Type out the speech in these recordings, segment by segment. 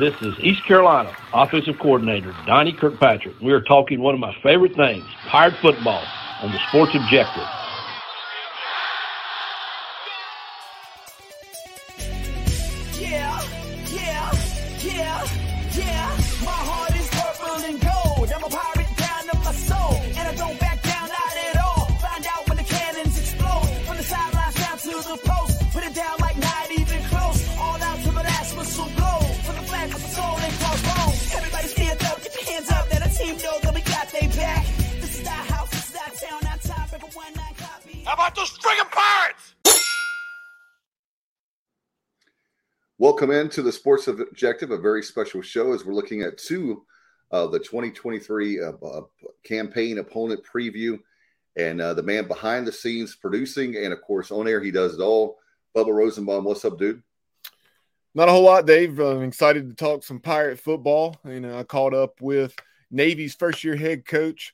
This is East Carolina Offensive Coordinator Donnie Kirkpatrick. We are talking one of my favorite things, Pirate football, on the Sports Objective. Welcome into the Sports Objective, a very special show as we're looking at two uh, the 2023 uh, uh, campaign opponent preview and uh, the man behind the scenes producing and of course on air he does it all. Bubba rosenbaum what's up dude? Not a whole lot dave. I'm excited to talk some pirate football. You know i caught up with navy's first year head coach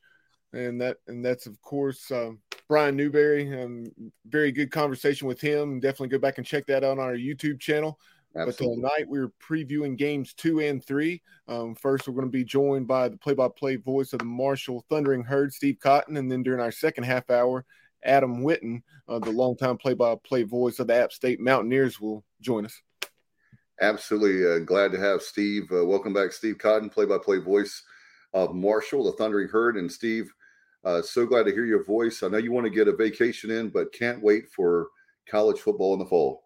and that and that's of course um, brian newberry um, very good conversation with him definitely go back and check that out on our youtube channel Absolutely. But tonight we're previewing games two and three. Um, first, we're going to be joined by the play-by-play voice of the Marshall Thundering Herd, Steve Cotton, and then during our second half hour, Adam Witten, uh, the longtime play-by-play voice of the App State Mountaineers, will join us. Absolutely uh, glad to have Steve. Uh, welcome back, Steve Cotton, play-by-play voice of Marshall, the Thundering Herd, and Steve. Uh, so glad to hear your voice. I know you want to get a vacation in, but can't wait for college football in the fall.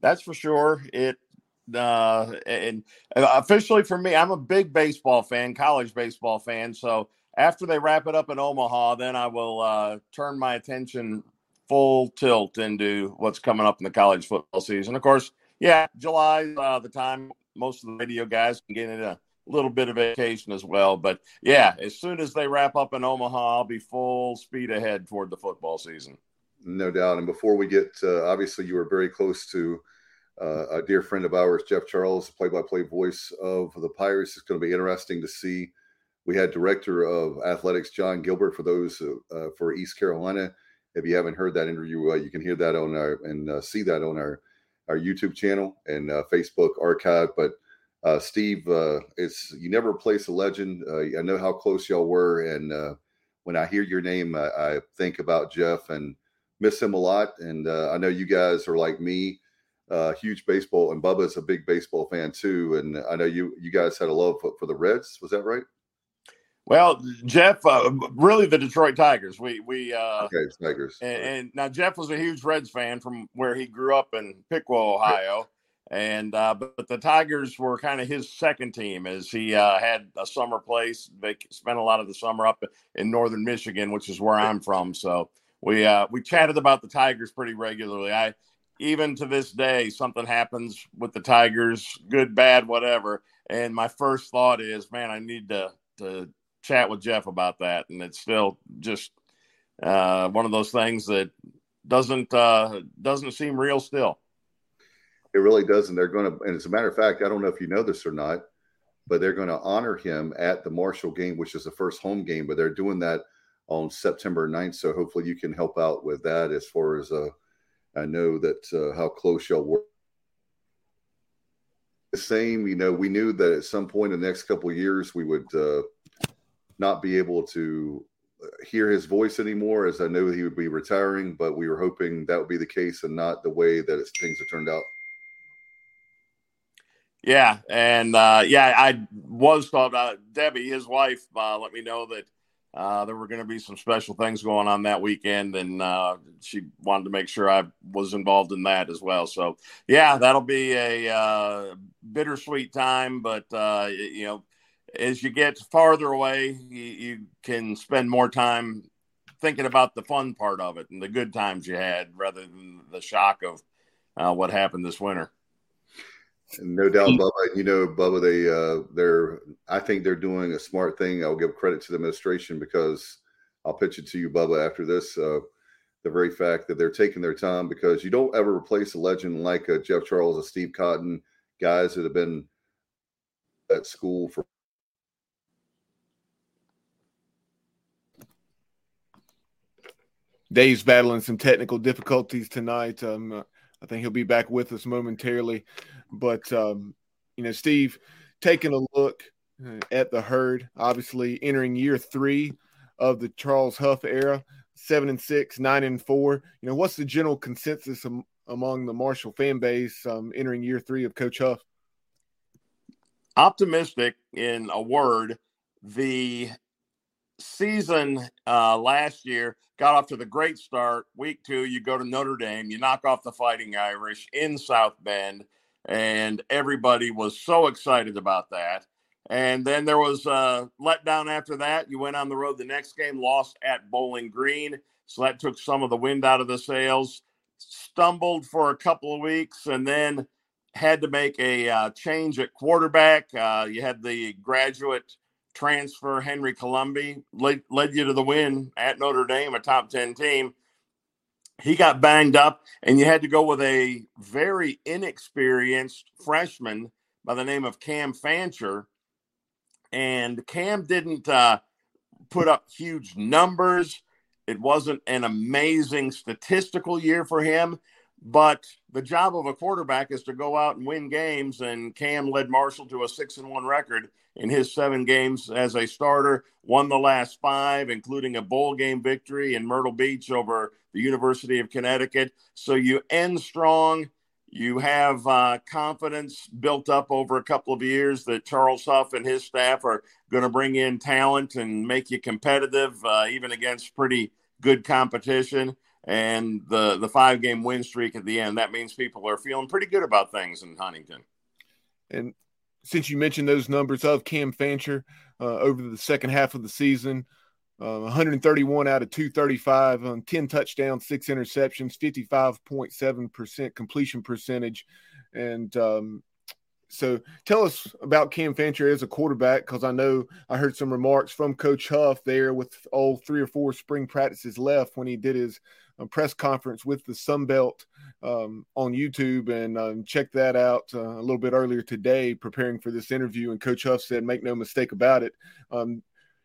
That's for sure. It uh, and officially for me, I'm a big baseball fan, college baseball fan. So after they wrap it up in Omaha, then I will uh, turn my attention full tilt into what's coming up in the college football season. Of course, yeah, July uh, the time most of the radio guys can get in a little bit of vacation as well. But yeah, as soon as they wrap up in Omaha, I'll be full speed ahead toward the football season. No doubt. And before we get, uh, obviously, you were very close to uh, a dear friend of ours, Jeff Charles, play-by-play voice of the Pirates. It's going to be interesting to see. We had director of athletics Jon Gilbert for those uh, for East Carolina. If you haven't heard that interview, uh, you can hear that on our and uh, see that on our our YouTube channel and uh, Facebook archive. But uh, Steve, it's you never replace a legend. I know how close y'all were, and when I hear your name, I, I, think about Jeff and miss him a lot. And I know you guys are like me uh, huge baseball, and Bubba's a big baseball fan too. And I know you you guys had a love for, for the Reds. Was that right? Well, Jeff, uh, really the Detroit Tigers. We we uh, okay Tigers. And, and, now Jeff was a huge Reds fan from where he grew up in Piqua, Ohio. And uh, but, the Tigers were kind of his second team as he uh, had a summer place. They spent a lot of the summer up in northern Michigan, which is where I'm from. So we uh, we chatted about the Tigers pretty regularly. I even to this day, something happens with the Tigers, good, bad, whatever. And my first thought is, man, I need to to chat with Jeff about that. And it's still just uh, one of those things that doesn't uh, doesn't seem real still. It really doesn't. They're going to, and as a matter of fact, I don't know if you know this or not, but they're going to honor him at the Marshall game, which is the first home game. But they're doing that on September 9th. So hopefully you can help out with that as far as uh, I know that uh, how close y'all were. The same, you know, we knew that at some point in the next couple years we would uh, not be able to hear his voice anymore, as I knew he would be retiring. But we were hoping that would be the case and not the way that things have turned out. Yeah, and uh, yeah, I was told uh, Debbie, his wife, uh, let me know that uh, there were going to be some special things going on that weekend, and uh, she wanted to make sure I was involved in that as well. So, yeah, that'll be a uh, bittersweet time, but uh, you know, as you get farther away, you, you, can spend more time thinking about the fun part of it and the good times you had, rather than the shock of uh, what happened this winter. No doubt, Bubba. You know, Bubba, they uh, they're I think they're doing a smart thing. I'll give credit to the administration because I'll pitch it to you, Bubba, after this. Uh, the very fact that they're taking their time because you don't ever replace a legend like a Jeff Charles, a Steve Cotton, guys that have been at school for Dave's battling some technical difficulties tonight. Um, I think he'll be back with us momentarily. But um, you know, Steve, taking a look uh, at the herd, obviously entering year three of the Charles Huff era, seven and six, nine and four. You know, what's the general consensus am- among the Marshall fan base um, entering year three of Coach Huff? Optimistic, in a word. The season uh, last year got off to the great start. Week two, you go to Notre Dame, you knock off the Fighting Irish in South Bend, and everybody was so excited about that. And then there was a letdown after that. You went on the road the next game, lost at Bowling Green. So that took some of the wind out of the sails. Stumbled for a couple of weeks and then had to make a uh, change at quarterback. Uh, you had the graduate transfer, Henry Colombi, led, led you to the win at Notre Dame, a top 10 team. He got banged up, and you had to go with a very inexperienced freshman by the name of Cam Fancher and Cam didn't uh, put up huge numbers. It wasn't an amazing statistical year for him, but the job of a quarterback is to go out and win games. And Cam led Marshall to a six and one record in his seven games as a starter. Won the last five, including a bowl game victory in Myrtle Beach over the University of Connecticut. So you end strong you have uh, confidence built up over a couple of years that Charles Huff and his staff are going to bring in talent and make you competitive, uh, even against pretty good competition. And the the five game win streak at the end that means people are feeling pretty good about things in Huntington. And since you mentioned those numbers of Cam Fancher uh, over the second half of the season, uh, 131 out of 235 on 10 touchdowns, six interceptions, 55.7% completion percentage. And um, so tell us about Cam Fancher as a quarterback, because I know I heard some remarks from Coach Huff there with all three or four spring practices left when he did his press conference with the Sun Belt um, on YouTube and um, check that out uh, a little bit earlier today, preparing for this interview. And Coach Huff said, make no mistake about it. Um,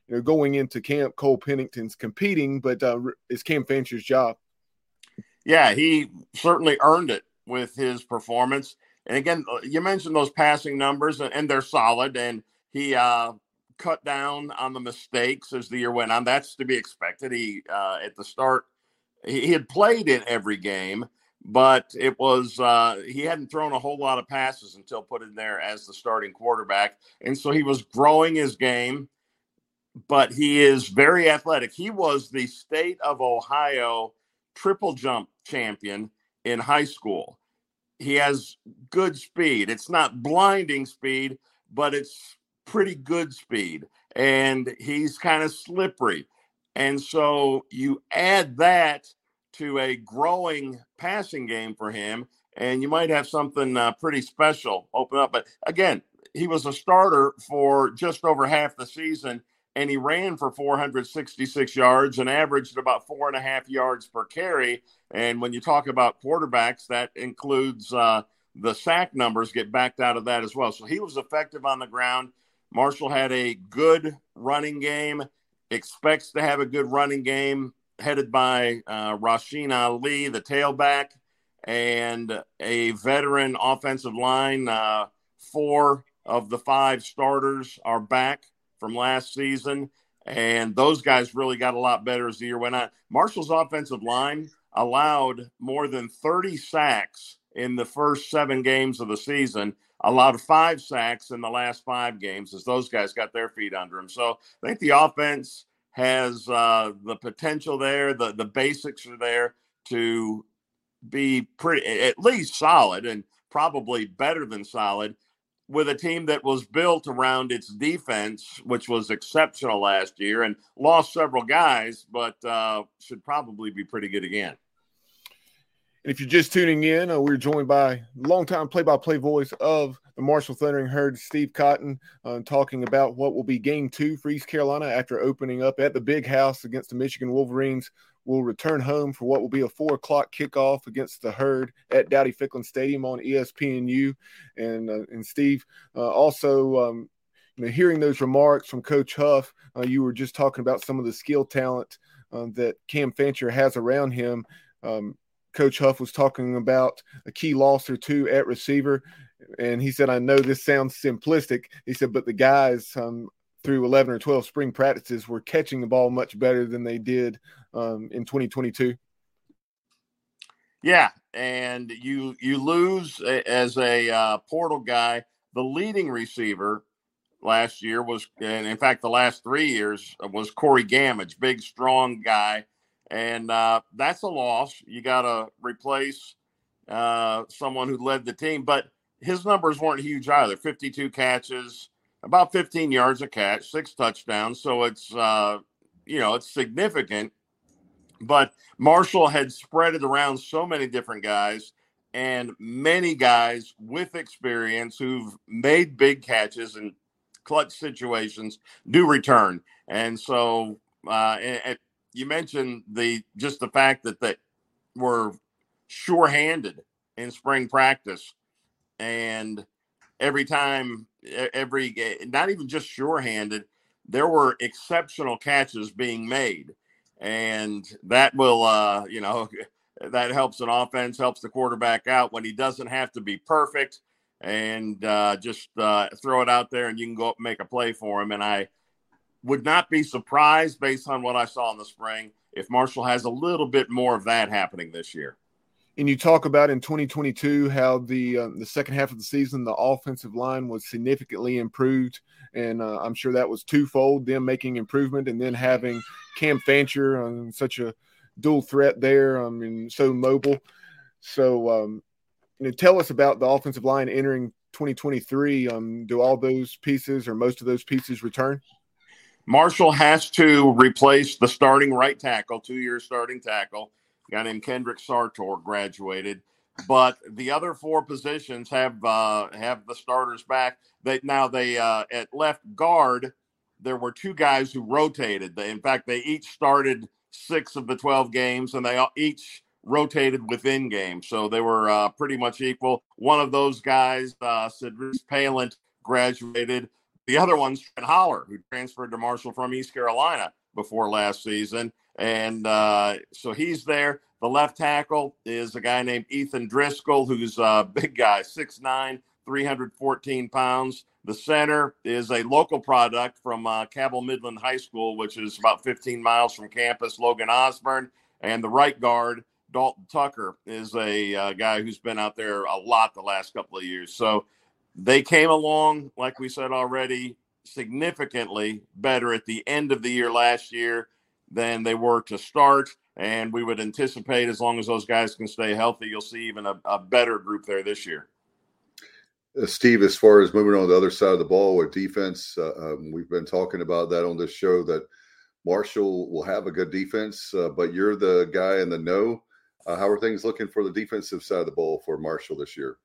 you know, going into camp, Cole Pennington's competing, but uh, it's Cam Fancher's job. Yeah, he certainly earned it with his performance. And again, uh, you mentioned those passing numbers, and they're solid. And he uh, cut down on the mistakes as the year went on. That's to be expected. He uh, at the start, he, had played in every game, but it was uh, he hadn't thrown a whole lot of passes until put in there as the starting quarterback, and so he was growing his game but he is very athletic. He was the state of Ohio triple jump champion in high school. He has good speed. It's not blinding speed, but it's pretty good speed. And he's kind of slippery. And so you add that to a growing passing game for him, and you might have something uh, pretty special open up. But again, he was a starter for just over half the season and he ran for 466 yards and averaged about four and a half yards per carry. And when you talk about quarterbacks, that includes uh, the sack numbers get backed out of that as well. So he was effective on the ground. Marshall had a good running game, expects to have a good running game headed by uh, Rasheen Ali, the tailback, and a veteran offensive line. Uh, four of the five starters are back from last season. And those guys really got a lot better as the year went on. Marshall's offensive line allowed more than 30 sacks in the first seven games of the season, allowed five sacks in the last five games as those guys got their feet under them. So I think the offense has uh, the potential there, the, the basics are there to be pretty, at least solid and probably better than solid with a team that was built around its defense, which was exceptional last year and lost several guys, but uh, should probably be pretty good again. And if you're just tuning in, uh, we're joined by longtime play-by-play voice of the Marshall Thundering Herd, Steve Cotton, uh, talking about what will be Game Two for East Carolina after opening up at the Big House against the Michigan Wolverines will return home for what will be a four o'clock kickoff against the Herd at Dowdy Ficklen Stadium on ESPNU. And uh, and Steve, uh, also, um, you know, hearing those remarks from Coach Huff, uh, you were just talking about some of the skill talent uh, that Cam Fancher has around him. Um, Coach Huff was talking about a key loss or two at receiver. And he said, I know this sounds simplistic. He said, but the guys um, through 11 or 12 spring practices were catching the ball much better than they did um, in 2022. Yeah, and you you lose as a uh, portal guy. The leading receiver last year was, and in fact, the last three years was Corey Gammage, big, strong guy, and uh, that's a loss. You got to replace uh, someone who led the team, but his numbers weren't huge either. Fifty-two catches, about fifteen yards a catch, six touchdowns. So it's uh, you know it's significant. But Marshall had spread it around so many different guys and many guys with experience who've made big catches and clutch situations do return. And so uh, you mentioned the just the fact that they were sure-handed in spring practice, and every time, every not even just sure-handed, there were exceptional catches being made, and that will, uh, you know. That helps an offense, helps the quarterback out when he doesn't have to be perfect and uh, just uh, throw it out there and you can go up and make a play for him. And I would not be surprised based on what I saw in the spring if Marshall has a little bit more of that happening this year. And you talk about in 2022 how the uh, the second half of the season the offensive line was significantly improved, and uh, I'm sure that was twofold: them making improvement and then having Cam Fancher on such a dual threat there, I mean, so mobile. So um, you know, tell us about the offensive line entering 2023. Um, do all those pieces or most of those pieces return? Marshall has to replace the starting right tackle, two year starting tackle. Guy named Kendrick Sartor graduated, but the other four positions have uh, have the starters back. They now they uh, at left guard. There were two guys who rotated. They, in fact, they each started six of the twelve games, and they each rotated within games. So they were uh, pretty much equal. One of those guys, uh, Cedric Palant, graduated. The other one's Trent Holler, who transferred to Marshall from East Carolina before last season. And uh, so he's there. The left tackle is a guy named Ethan Driskell, who's a big guy, 6'9, 314 pounds. The center is a local product from uh, Cabell Midland High School, which is about 15 miles from campus, Logan Osburn. And the right guard Dalton Tucker is a uh, guy who's been out there a lot the last couple of years. So they came along, like we said already, significantly better at the end of the year last year than they were to start. And we would anticipate, as long as those guys can stay healthy, you'll see even a, a better group there this year. Uh, Steve, as far as moving on the other side of the ball with defense, uh, um, we've been talking about that on this show that Marshall will have a good defense, uh, but you're the guy in the know uh, how are things looking for the defensive side of the ball for Marshall this year?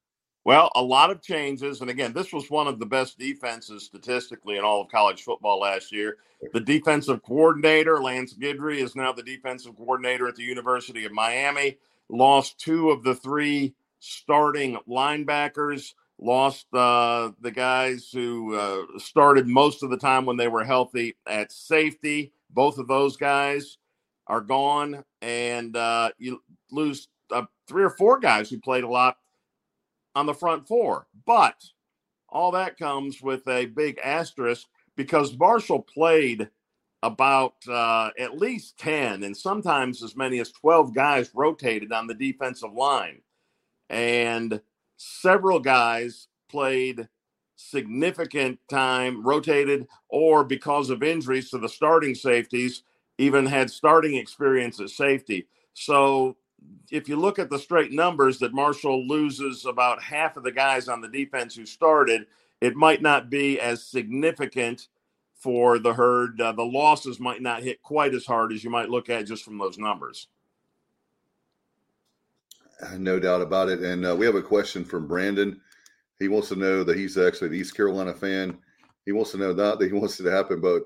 Well, a lot of changes. And again, this was one of the best defenses statistically in all of college football last year. The defensive coordinator, Lance Guidry, is now the defensive coordinator at the University of Miami. Lost two of the three starting linebackers, lost uh, the guys who uh, started most of the time when they were healthy at safety. Both of those guys are gone, and uh, you lose uh, three or four guys who played a lot on the front four. But all that comes with a big asterisk because Marshall played about uh, at least 10 and sometimes as many as 12 guys rotated on the defensive line. And several guys played significant time, rotated, or because of injuries to the starting safeties, even had starting experience at safety. So if you look at the straight numbers that Marshall loses about half of the guys on the defense who started, it might not be as significant for the herd. Uh, the losses might not hit quite as hard as you might look at just from those numbers. Uh, no doubt about it. And uh, we have a question from Brandon. He wants to know that he's actually an East Carolina fan. He wants to know not that he wants it to happen, but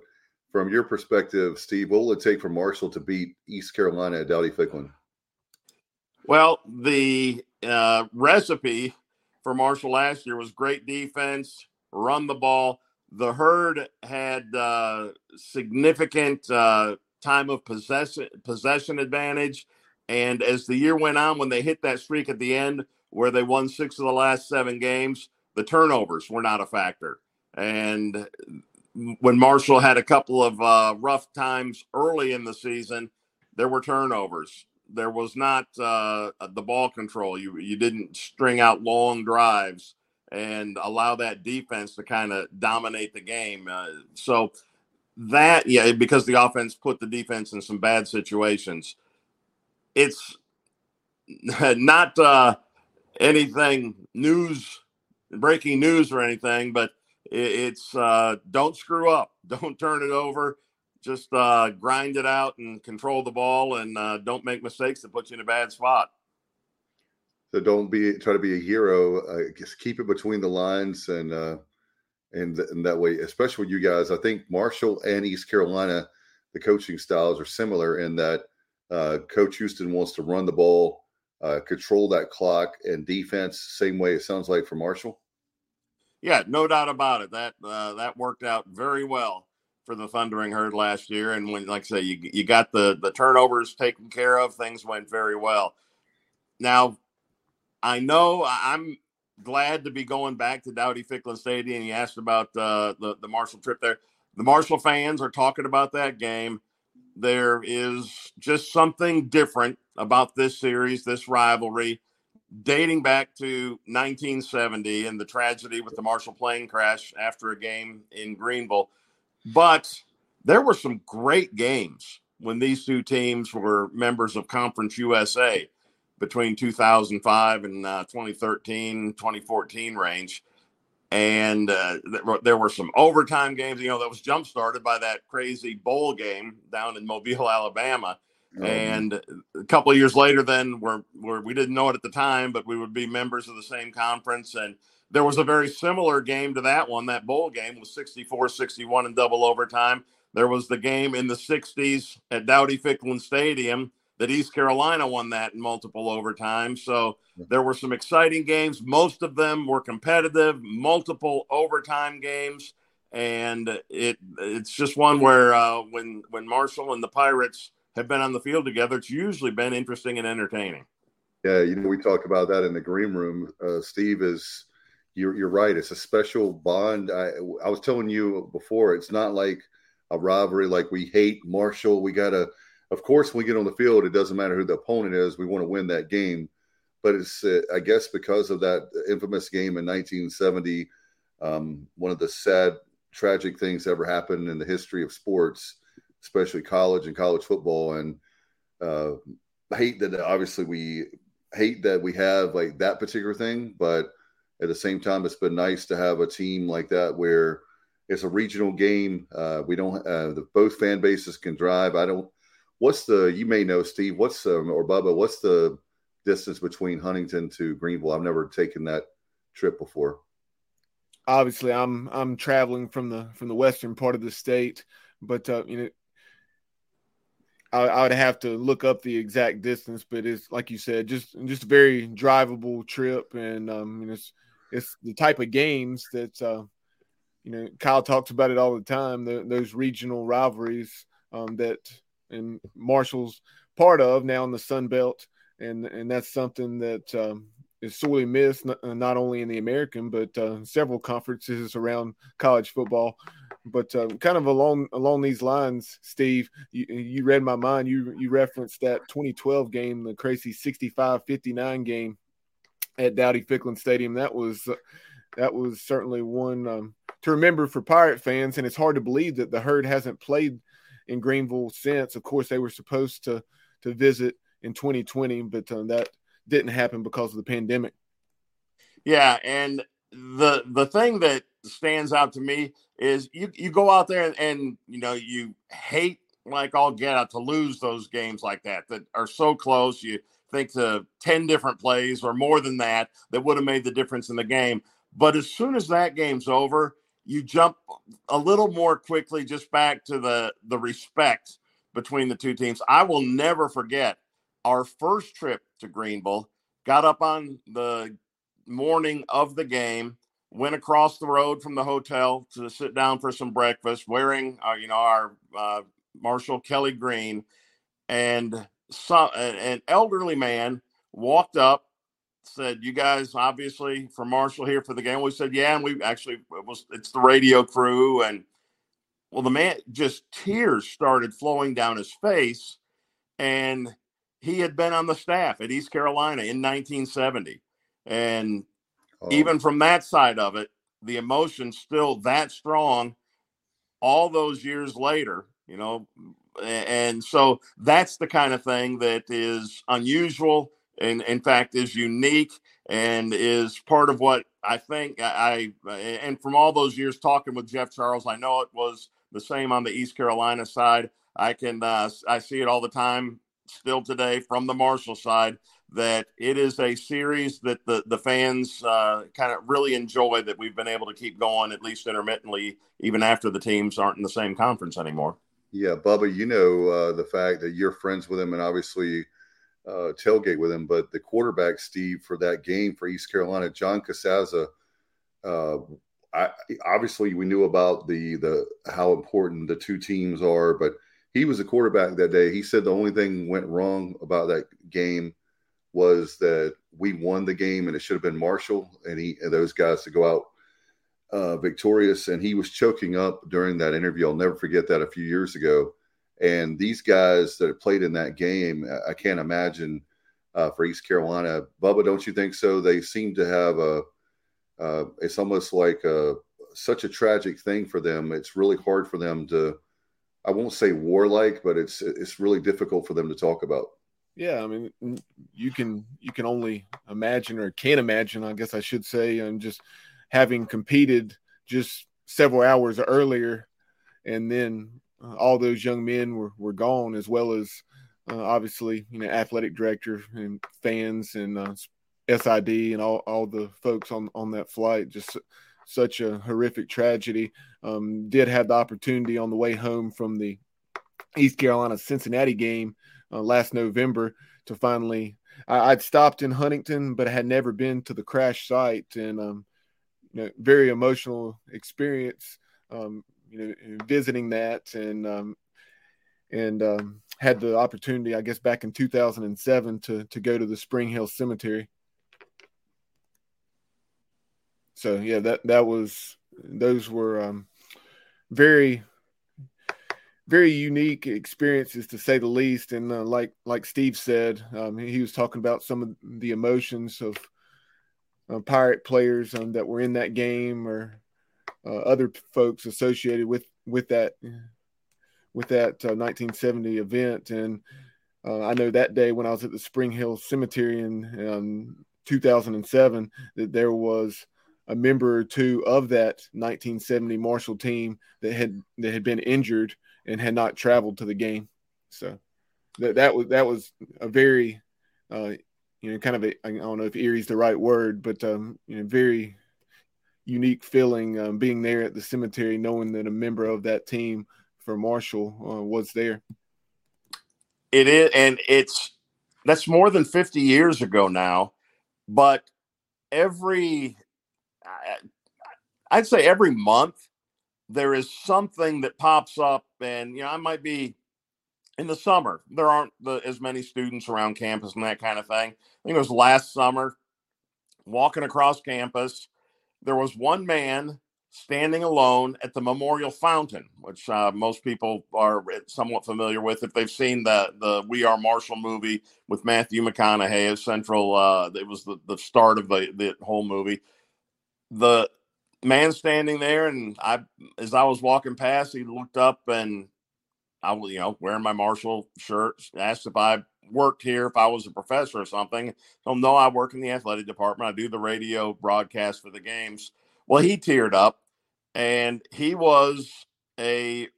from your perspective, Steve, what will it take for Marshall to beat East Carolina at Dowdy Ficklen? Well, the uh, recipe for Marshall last year was great defense, run the ball. The herd had uh, significant uh, time of possession possession advantage, and as the year went on, when they hit that streak at the end where they won six of the last seven games, the turnovers were not a factor. And when Marshall had a couple of uh, rough times early in the season, there were turnovers. There was not uh, the ball control. You you didn't string out long drives and allow that defense to kind of dominate the game. Uh, so that yeah, because the offense put the defense in some bad situations. It's not uh, anything news, breaking news or anything, but it's uh, don't screw up, don't turn it over, just uh, grind it out and control the ball, and uh, don't make mistakes that put you in a bad spot. So don't be try to be a hero. Uh, just keep it between the lines, and uh, and, th- and that way, especially with you guys, I think Marshall and East Carolina, the coaching styles are similar in that uh, Coach Houston wants to run the ball, uh, control that clock, and defense same way it sounds like for Marshall. Yeah, no doubt about it. That uh, that worked out very well for the Thundering Herd last year, and when, like I say, you you got the the turnovers taken care of, things went very well. Now, I know I'm glad to be going back to Dowdy Ficklen Stadium. You asked about uh, the the Marshall trip there. The Marshall fans are talking about that game. There is just something different about this series, this rivalry, dating back to 1970 and the tragedy with the Marshall plane crash after a game in Greenville. But there were some great games when these two teams were members of Conference USA between 2005 and uh, 2013, 2014 range. And uh, there were some overtime games, you know, that was jump started by that crazy bowl game down in Mobile, Alabama. Mm-hmm. And a couple of years later, then we're, we're, we didn't know it at the time, but we would be members of the same conference. And there was a very similar game to that one. That bowl game was 64 61 in double overtime. There was the game in the 60s at Dowdy Ficklen Stadium that East Carolina won that in multiple overtime. So there were some exciting games. Most of them were competitive, multiple overtime games, and it it's just one where uh, when when Marshall and the Pirates have been on the field together, it's usually been interesting and entertaining. Yeah, you know we talk about that in the green room. Uh, Steve is you're you're right. It's a special bond. I I was telling you before. It's not like a rivalry like we hate Marshall. We gotta of course, when we get on the field, it doesn't matter who the opponent is. We want to win that game. But it's, uh, I guess, because of that infamous game in 1970, um, one of the sad, tragic things ever happened in the history of sports, especially college and college football. And uh, I hate that obviously we hate that we have like that particular thing, but at the same time, it's been nice to have a team like that where it's a regional game. Uh, we don't, uh, the, both fan bases can drive. I don't, what's the you may know Steve what's um, or Bubba what's the distance between Huntington to Greenville I've never taken that trip before obviously I'm I'm traveling from the from the western part of the state but uh, you know I, would have to look up the exact distance but it's like you said just just a very drivable trip and um you know, it's it's the type of games that uh, you know Kyle talks about it all the time the, those regional rivalries um, that and Marshall's part of now in the Sun Belt, and and that's something that um, is sorely missed not, uh, not, only in the American but uh, several conferences around college football. But uh, kind of along along these lines, Steve, you, you read my mind. You you referenced that 2012 game, the crazy 65-59 game at Dowdy Ficklen Stadium. That was that was certainly one um, to remember for Pirate fans, and it's hard to believe that the herd hasn't played in Greenville since. Of course, they were supposed to to visit in 2020, but uh, that didn't happen because of the pandemic. Yeah, and the the thing that stands out to me is you you go out there and, and you know you hate like all get out to lose those games like that that are so close. You think to 10 different plays or more than that that would have made the difference in the game. But as soon as that game's over, you jump a little more quickly just back to the the respect between the two teams. I will never forget our first trip to Greenville. Got up on the morning of the game, went across the road from the hotel to sit down for some breakfast, wearing uh, you know our uh, Marshall Kelly Green, and some, an elderly man walked up said, "You guys obviously from Marshall here for the game." We said, "Yeah," and we actually it was it's the radio crew, and well, the man just tears started flowing down his face, and he had been on the staff at East Carolina in 1970, and oh. even from that side of it, the emotion still that strong. All those years later, you know, and so that's the kind of thing that is unusual and in fact is unique and is part of what I think I and from all those years talking with Jeff Charles, I know it was the same on the East Carolina side. I can uh, I see it all the time still today from the Marshall side that it is a series that the the fans uh, kind of really enjoy that we've been able to keep going at least intermittently even after the teams aren't in the same conference anymore. Yeah, Bubba, you know uh, the fact that you're friends with him and obviously uh, tailgate with him. But the quarterback, Steve, for that game for East Carolina, John Casazza, uh, I, obviously we knew about the the how important the two teams are, but he was a quarterback that day. He said the only thing went wrong about that game was that we won the game and it should have been Marshall and he and those guys to go out uh, victorious. And he was choking up during that interview. I'll never forget that a few years ago. And these guys that played in that game, I can't imagine uh, for East Carolina. Bubba, don't you think so? They seem to have a. Uh, it's almost like a, such a tragic thing for them. It's really hard for them to. I won't say warlike, but it's it's really difficult for them to talk about. Yeah, I mean, you can you can only imagine or can't imagine, I guess I should say, and just having competed just several hours earlier, and then uh, all those young men were, were gone, as well as uh, obviously you know athletic director and fans and uh, SID and all, all the folks on on that flight. Just such a horrific tragedy. Um, did have the opportunity on the way home from the East Carolina Cincinnati game uh, last November to finally. I, would stopped in Huntington, but had never been to the crash site, and um, you know, very emotional experience. Um, you know, visiting that and um, and um, had the opportunity, I guess, back in 2007 to to go to the Spring Hill Cemetery. So yeah, that that was those were um, very very unique experiences to say the least. And uh, like like Steve said, um, he was talking about some of the emotions of uh, pirate players um, that were in that game or uh, other folks associated with with that with that uh, 1970 event. And uh, I know that day when I was at the Spring Hill Cemetery in um, 2007 that there was a member or two of that 1970 Marshall team that had that had been injured and had not traveled to the game. So that that was that was a very uh, you know kind of a I don't know if eerie's the right word, but um, you know very unique feeling um, being there at the cemetery, knowing that a member of that team for Marshall uh, was there. It is, and it's that's more than 50 years ago now, but every I'd say every month there is something that pops up, and you know I might be in the summer. There aren't the, as many students around campus and that kind of thing. I think it was last summer, walking across campus there was one man standing alone at the memorial fountain, which uh, most people are somewhat familiar with if they've seen the the We Are Marshall movie with Matthew McConaughey as central. Uh, it was the, the start of the the whole movie. The man standing there, and I, as I was walking past, he looked up and I was, you know, wearing my Marshall shirt, asked if I worked here if I was a professor or something. So no, I work in the athletic department. I do the radio broadcast for the games. Well, he teared up, and he was a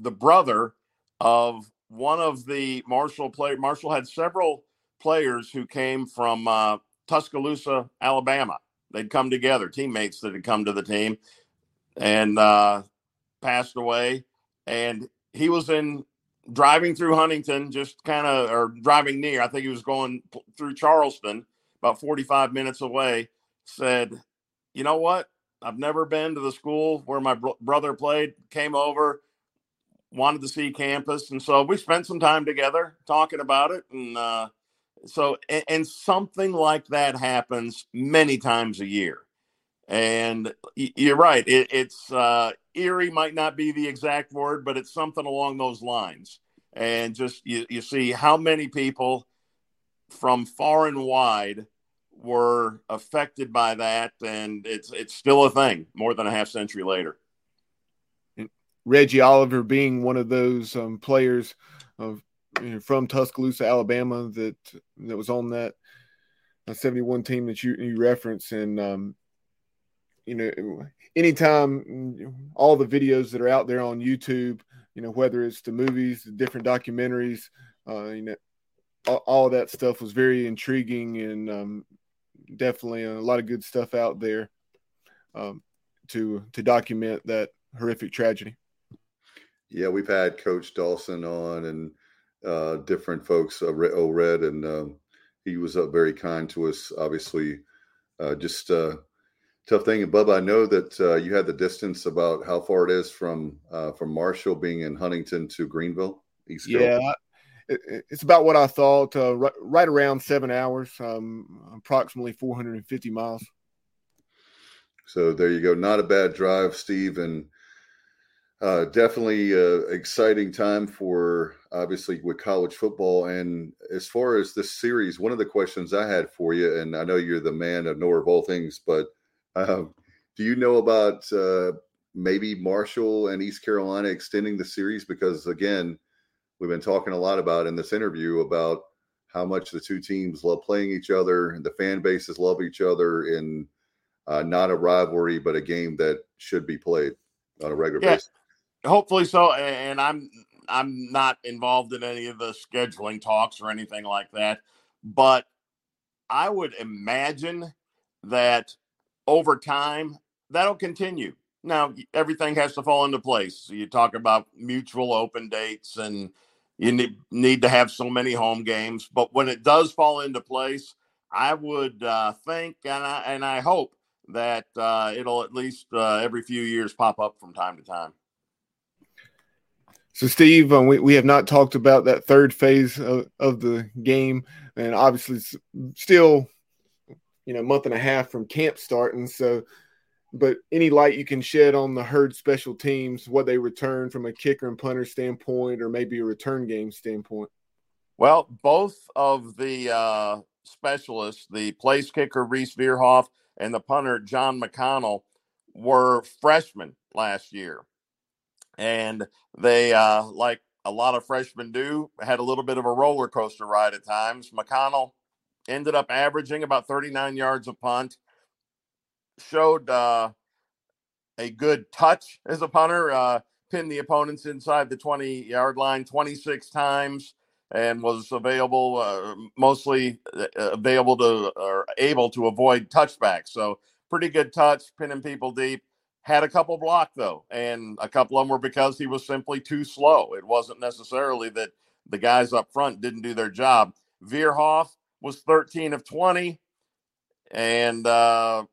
the brother of one of the Marshall player. Marshall had several players who came from uh, Tuscaloosa, Alabama. They'd come together, teammates that had come to the team, and uh, passed away. And he was in driving through Huntington, just kind of, or driving near, I think he was going through Charleston, about 45 minutes away, said, You know what? I've never been to the school where my bro- brother played, came over, wanted to see campus. And so we spent some time together talking about it. And uh, So, and, and something like that happens many times a year. And you're right. It, it's uh, eerie, might not be the exact word, but it's something along those lines. And just you, you see how many people from far and wide were affected by that, and it's it's still a thing more than a half century later. Reggie Oliver being one of those um, players of you know, from Tuscaloosa, Alabama, that that was on that uh, 71 team that you, you reference, and um, you know, anytime all the videos that are out there on YouTube, you know, whether it's the movies, the different documentaries, uh, you know, all, all that stuff was very intriguing and um, definitely a lot of good stuff out there um, to to document that horrific tragedy. Yeah, we've had Coach Dawson on and uh, different folks, uh, Red, and um, he was uh, very kind to us. Obviously, uh, just uh, tough thing. And Bubba, I know that uh, you had the distance about how far it is from uh, from Marshall being in Huntington to Greenville. East yeah, it, it's about what I thought. Uh, right, right, around seven hours, um, approximately 450 miles. So there you go. Not a bad drive, Steve, and uh, definitely uh, exciting time for obviously with college football. And as far as this series, one of the questions I had for you, and I know you're the man of know of all things, but um, do you know about uh, maybe Marshall and East Carolina extending the series? Because again, we've been talking a lot about in this interview about how much the two teams love playing each other and the fan bases love each other in uh, not a rivalry, but a game that should be played on a regular yeah, basis. Hopefully so. And I'm I'm not involved in any of the scheduling talks or anything like that, but I would imagine that over time, that'll continue. Now, everything has to fall into place. So you talk about mutual open dates and you need, need to have so many home games. But when it does fall into place, I would uh, think and I, and I hope that uh, it'll at least uh, every few years pop up from time to time. So, Steve, um, we, we have not talked about that third phase of, of the game, and obviously, still you know month and a half from camp starting. So, but any light you can shed on the herd special teams, what they return from a kicker and punter standpoint, or maybe a return game standpoint. Well, both of the uh, specialists, the place kicker Rece Verhoff and the punter John McConnell, were freshmen last year, and they, uh, like a lot of freshmen do, had a little bit of a roller coaster ride at times. McConnell ended up averaging about 39 yards a punt. Showed uh, a good touch as a punter, uh, pinned the opponents inside the 20 yard line 26 times and was available, uh, mostly uh, available to or able to avoid touchbacks. So, pretty good touch, pinning people deep. Had a couple block though, and a couple of them were because he was simply too slow. It wasn't necessarily that the guys up front didn't do their job. Verhoff was 13 of 20 and uh,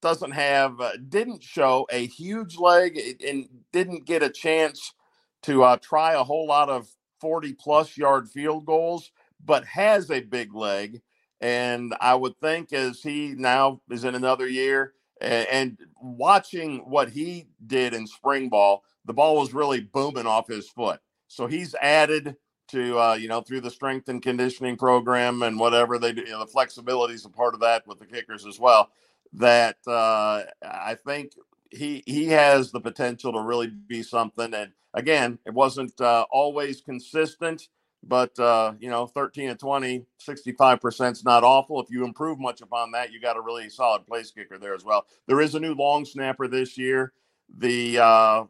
doesn't have, uh, didn't show a huge leg and didn't get a chance to uh, try a whole lot of 40 plus yard field goals, but has a big leg. And I would think as he now is in another year and, and watching what he did in spring ball, the ball was really booming off his foot. So he's added to uh, you know through the strength and conditioning program and whatever they do. You know, the flexibility is a part of that with the kickers as well. That uh, I think he he has the potential to really be something. And again, it wasn't uh, always consistent, but uh, you know, 13 and 20, 65 percent is not awful. If you improve much upon that, you got a really solid place kicker there as well. There is a new long snapper this year. The uh,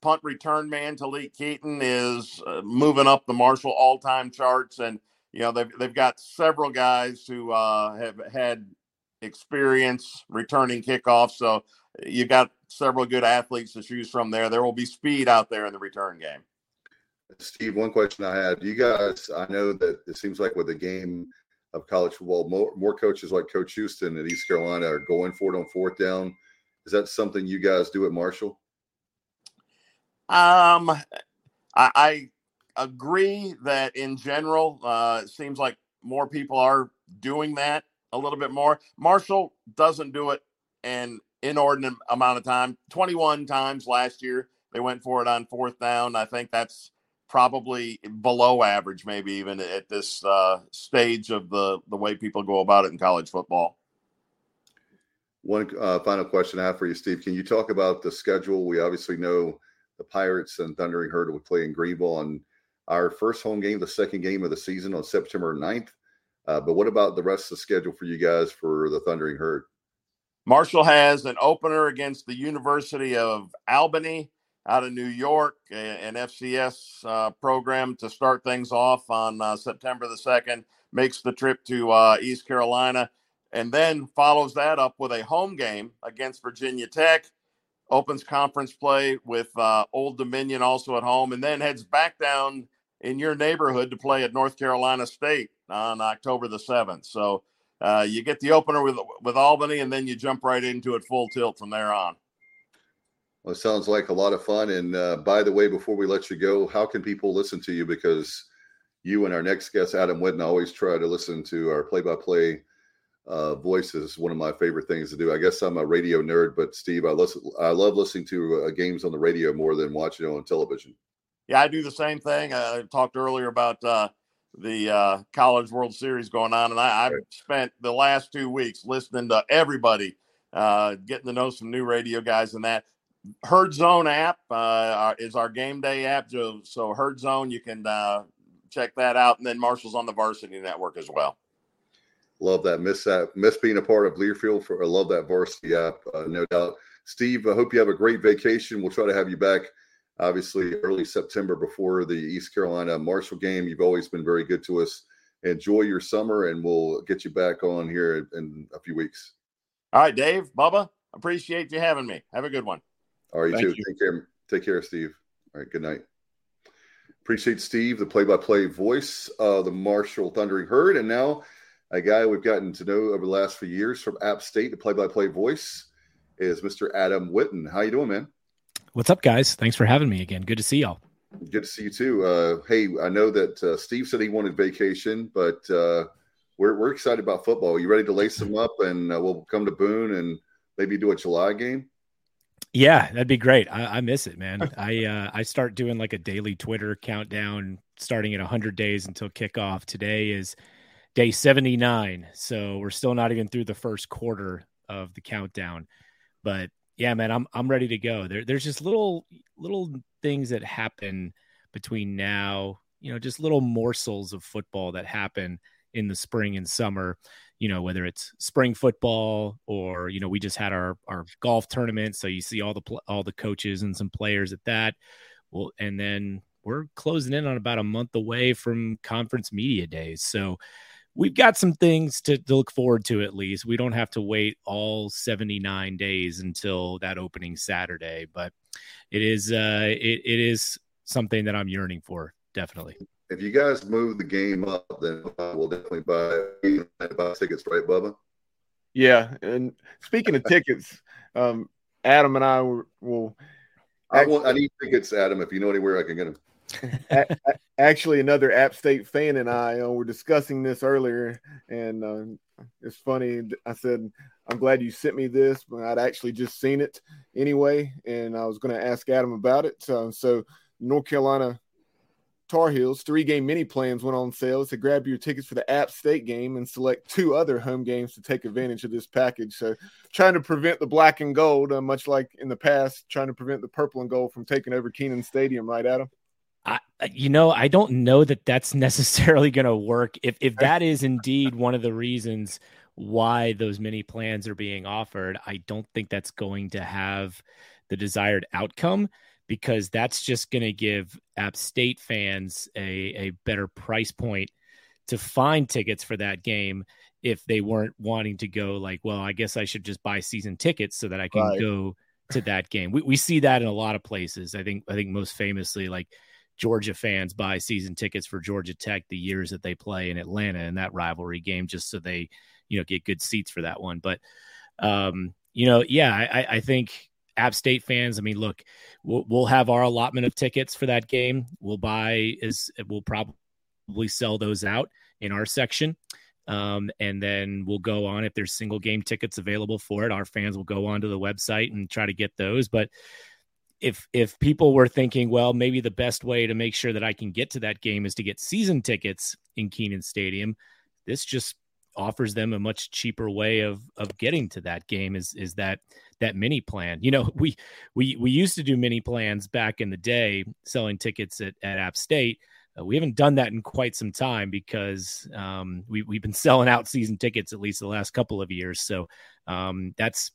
punt return man Talik Keaton is uh, moving up the Marshall all-time charts, and you know they've they've got several guys who uh, have had experience returning kickoffs. So you've got several good athletes to choose from there. There will be speed out there in the return game. Steve, one question I Do you guys? I know that it seems like with the game of college football, more, more coaches like Coach Houston at East Carolina are going for it on fourth down. Is that something you guys do at Marshall? Um, I, I agree that in general, uh, it seems like more people are doing that a little bit more. Marshall doesn't do it an inordinate amount of time. 21 times last year they went for it on fourth down. I think that's probably below average, maybe even at this uh, stage of the the way people go about it in college football. One uh, final question I have for you, Steve. Can you talk about the schedule? We obviously know the Pirates and Thundering Herd will play in Greenville on our first home game, the second game of the season on September 9th. Uh, but what about the rest of the schedule for you guys for the Thundering Herd? Marshall has an opener against the University of Albany out of New York, an FCS uh, program to start things off on uh, September the 2nd, makes the trip to uh, East Carolina, and then follows that up with a home game against Virginia Tech, opens conference play with uh, Old Dominion also at home, and then heads back down in your neighborhood to play at North Carolina State on October the 7th. So uh, you get the opener with, with Albany, and then you jump right into it full tilt from there on. Well, it sounds like a lot of fun. And uh, by the way, before we let you go, how can people listen to you? Because you and our next guest, Adam Witten, always try to listen to our play-by-play uh, voices. One of my favorite things to do. I guess I'm a radio nerd, but Steve, I listen. I love listening to uh, games on the radio more than watching it on television. Yeah, I do the same thing. I talked earlier about uh, the uh, College World Series going on, and I, have spent the last two weeks listening to everybody, uh, getting to know some new radio guys and that. Herd Zone app uh, is our game day app. So Herd Zone, you can uh, check that out, and then Marshall's on the Varsity Network as well. Love that. Miss that. Miss being a part of Learfield. For I love that Varsity app, uh, no doubt. Steve, I hope you have a great vacation. We'll try to have you back, obviously, early September before the East Carolina Marshall game. You've always been very good to us. Enjoy your summer, and we'll get you back on here in a few weeks. All right, Dave, Bubba, appreciate you having me. Have a good one. All right, you too. You. Take care. Take care, Steve. All right, good night. Appreciate Steve, the play-by-play voice of the Marshall Thundering Herd, and now a guy we've gotten to know over the last few years from App State, the play-by-play voice, is Mr. Adam Witten. How you doing, man? What's up, guys? Thanks for having me again. Good to see y'all. Good to see you too. Uh, hey, I know that uh, Steve said he wanted vacation, but uh, we're we're excited about football. Are you ready to lace them up, and uh, we'll come to Boone and maybe do a July game? Yeah, that'd be great. I, I miss it, man. I uh, I start doing like a daily Twitter countdown, starting at 100 days until kickoff. Today is day 79, so we're still not even through the first quarter of the countdown. But yeah, man, I'm I'm ready to go. There, there's just little little things that happen between now, you know, just little morsels of football that happen in the spring and summer you know whether it's spring football or you know we just had our our golf tournament so you see all the all the coaches and some players at that well and then we're closing in on about a month away from conference media days so we've got some things to, to look forward to at least we don't have to wait all 79 days until that opening saturday but it is uh it, it is something that i'm yearning for definitely if you guys move the game up, then we'll definitely buy buy tickets, right, Bubba? Yeah, and speaking of tickets, um, Adam and I will. I, want, I need tickets, Adam. If you know anywhere I can get them. Actually, another App State fan and I uh, were discussing this earlier, and uh, it's funny. I said, "I'm glad you sent me this," but I'd actually just seen it anyway, and I was going to ask Adam about it. Uh, so, North Carolina Tar Heels three game mini plans went on sale to grab your tickets for the App State game and select two other home games to take advantage of this package. So, trying to prevent the black and gold, uh, much like in the past, trying to prevent the purple and gold from taking over Kenan Stadium, right, Adam? I, you know, I don't know that that's necessarily going to work. If if that is indeed one of the reasons why those mini plans are being offered, I don't think that's going to have the desired outcome because that's just going to give App State fans a, a better price point to find tickets for that game if they weren't wanting to go like, well, I guess I should just buy season tickets so that I can right. go to that game. We, we see that in a lot of places. I think I think most famously like Georgia fans buy season tickets for Georgia Tech the years that they play in Atlanta in that rivalry game just so they, you know, get good seats for that one. But um, you know, yeah, I, I think App State fans, I mean, look, we'll, we'll have our allotment of tickets for that game. We'll buy is we'll probably sell those out. in our section. Um, and then we'll go on if there's single game tickets available for it. Our fans will go onto the website and try to get those. But if if people were thinking, well, maybe the best way to make sure that I can get to that game is to get season tickets in Kenan Stadium, this just offers them a much cheaper way of of getting to that game is is that that mini plan. You know we we we used to do mini plans back in the day selling tickets at, at app state. Uh, we haven't done that in quite some time because um, we, we've been selling out season tickets at least the last couple of years. So um, that's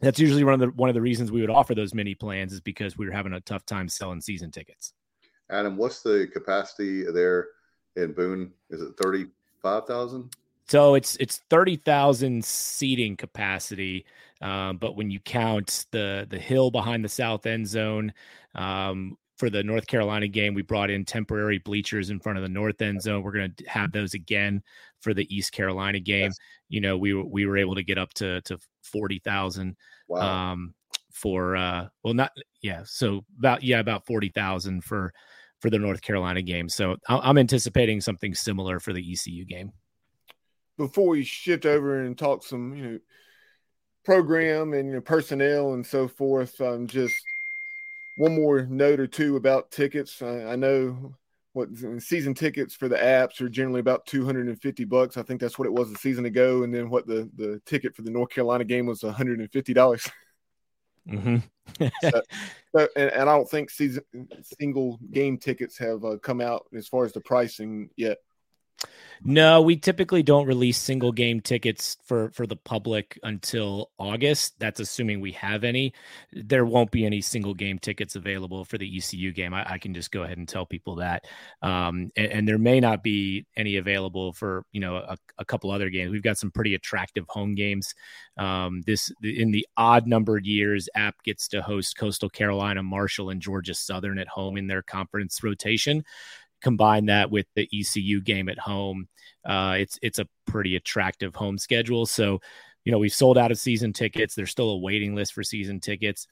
that's usually one of the one of the reasons we would offer those mini plans is because we were having a tough time selling season tickets. Adam what's the capacity there in boone? Is it 35000 so it's it's thirty thousand seating capacity, um, but when you count the the hill behind the south end zone, um, for the North Carolina game, we brought in temporary bleachers in front of the north end zone. We're going to have those again for the East Carolina game. Yes. You know, we were we were able to get up to to forty thousand. Wow. Um, for uh, well, not yeah, so about yeah, about forty thousand for for the North Carolina game. So I'm anticipating something similar for the ECU game before we shift over and talk some, you know, program and you know, personnel and so forth, I'm um, just one more note or two about tickets. I, I know what season tickets for the apps are generally about 250 bucks. I think that's what it was a season ago. And then what the, the ticket for the North Carolina game was $150. Mm-hmm. so, so, and, and, I don't think season single game tickets have uh, come out as far as the pricing yet. No, we typically don't release single game tickets for for the public until August. That's assuming we have any. There won't be any single game tickets available for the ECU game. I, I can just go ahead and tell people that. Um, and, and, there may not be any available for you know a, a, couple other games. We've got some pretty attractive home games. Um, this in the odd numbered years, App gets to host Coastal Carolina, Marshall, and Georgia Southern at home in their conference rotation combine that with the ECU game at home, uh, it's it's a pretty attractive home schedule. So, you know, we've sold out of season tickets. There's still a waiting list for season tickets.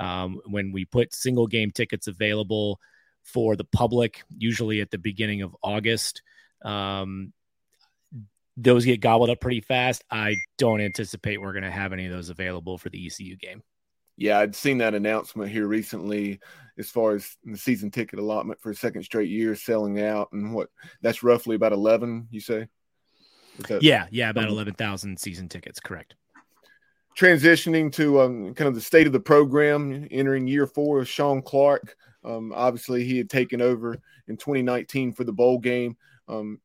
Um, when we put single game tickets available for the public, usually at the beginning of August, um, those get gobbled up pretty fast. I don't anticipate we're going to have any of those available for the ECU game. Yeah, I'd seen that announcement here recently as far as the season ticket allotment for a second straight year selling out and what that's roughly about 11 you say? Yeah yeah about 11,000 season tickets correct. Transitioning to um, kind of the state of the program entering year four of Sean Clark. Um, obviously he had taken over in 2019 for the bowl game. Um,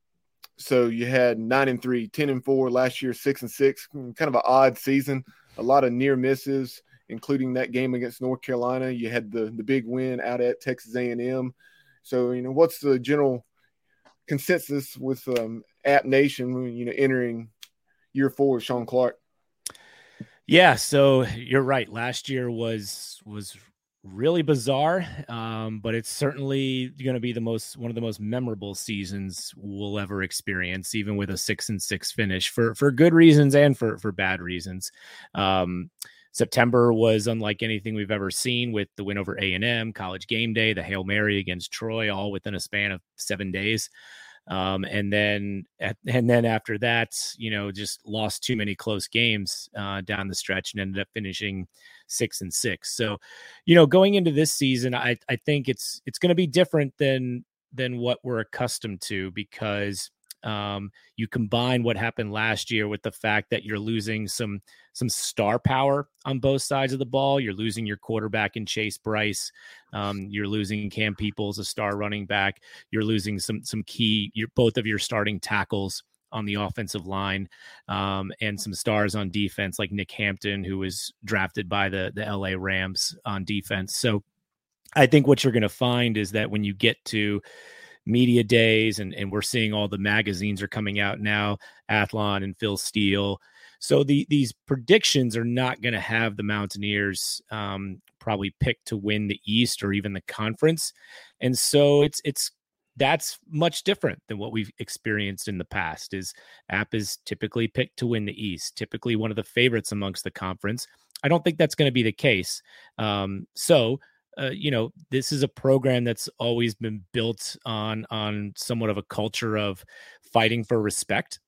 so you had 9 and 3 10 and 4 last year 6 and 6 kind of an odd season a lot of near misses including that game against North Carolina. You had the the big win out at Texas A&M. So you know, what's the general consensus with um, App Nation? You know, entering year four with Sean Clark. Yeah, so you're right. Last year was was really bizarre, um, but it's certainly going to be the most one of the most memorable seasons we'll ever experience, even with a six and six finish for for good reasons and for for bad reasons. Um, September was unlike anything we've ever seen with the win over A&M, college game day, the Hail Mary against Troy, all within a span of seven days. Um, and then, and then after that, you know, just lost too many close games uh, down the stretch and ended up finishing six and six. So, you know, going into this season, I, I think it's it's going to be different than than what we're accustomed to because um, you combine what happened last year with the fact that you're losing some some star power on both sides of the ball. You're losing your quarterback in Chase Brice. Um, you're losing Cam Peoples, a star running back. You're losing some some key. You're both of your starting tackles on the offensive line um, and some stars on defense like Nick Hampton, who was drafted by the the LA Rams on defense. So I think what you're going to find is that when you get to media days and, and we're seeing all the magazines are coming out now athlon and phil steele. So the these predictions are not going to have the mountaineers um, probably picked to win the east or even the conference. And so it's it's that's much different than what we've experienced in the past is app is typically picked to win the east typically one of the favorites amongst the conference. I don't think that's going to be the case. Um, so uh, you know this is a program that's always been built on on somewhat of a culture of fighting for respect.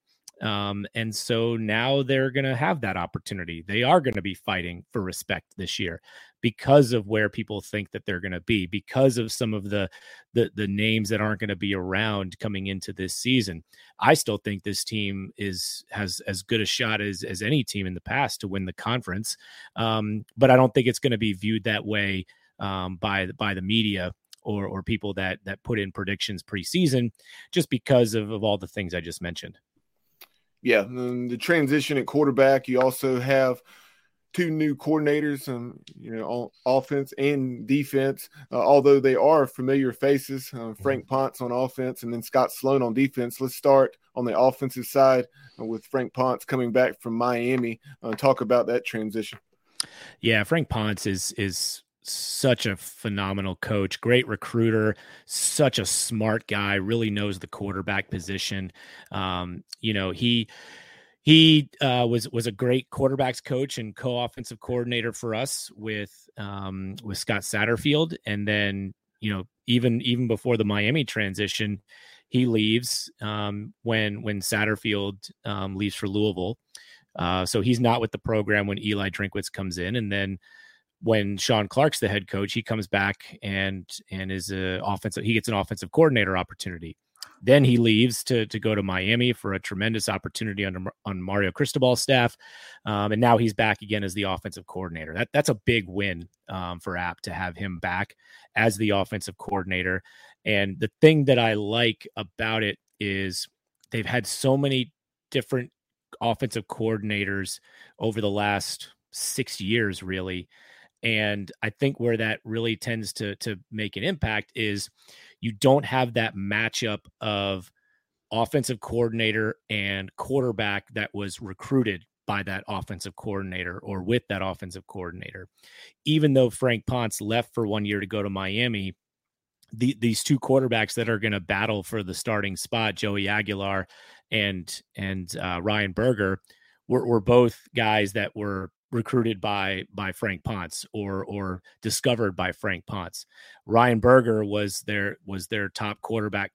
Um, and so now they're going to have that opportunity. They are going to be fighting for respect this year because of where people think that they're going to be, because of some of the, the the names that aren't going to be around coming into this season. I still think this team is has as good a shot as as any team in the past to win the conference, um, but I don't think it's going to be viewed that way um, by by the media or or people that that put in predictions preseason, just because of, of all the things I just mentioned. Yeah, the transition at quarterback. You also have two new coordinators, um, you know, on offense and defense. Uh, although they are familiar faces, uh, mm-hmm. Frank Ponce on offense and then Scott Sloan on defense. Let's start on the offensive side uh, with Frank Ponce coming back from Miami. Uh, talk about that transition. Yeah, Frank Ponce is is such a phenomenal coach, great recruiter, such a smart guy, really knows the quarterback position. Um, you know, he he uh, was was a great quarterbacks coach and co-offensive coordinator for us with um, with Scott Satterfield, and then you know even even before the Miami transition, he leaves um, when when Satterfield um, leaves for Louisville. Uh, so he's not with the program when Eli Drinkwitz comes in, and then when Sean Clark's the head coach, he comes back and and is a offensive. He gets an offensive coordinator opportunity. Then he leaves to to go to Miami for a tremendous opportunity under on Mario Cristobal's staff, um, and now he's back again as the offensive coordinator. That that's a big win um, for App to have him back as the offensive coordinator. And the thing that I like about it is they've had so many different offensive coordinators over the last six years, really. And I think where that really tends to to make an impact is you don't have that matchup of offensive coordinator and quarterback that was recruited by that offensive coordinator or with that offensive coordinator. Even though Frank Ponce left for one year to go to Miami, the, these two quarterbacks that are going to battle for the starting spot, Joey Aguilar and and uh, Ryan Berger, were, were both guys that were recruited by by Frank Ponce or or discovered by Frank Ponce. Ryan Berger was their was their top quarterback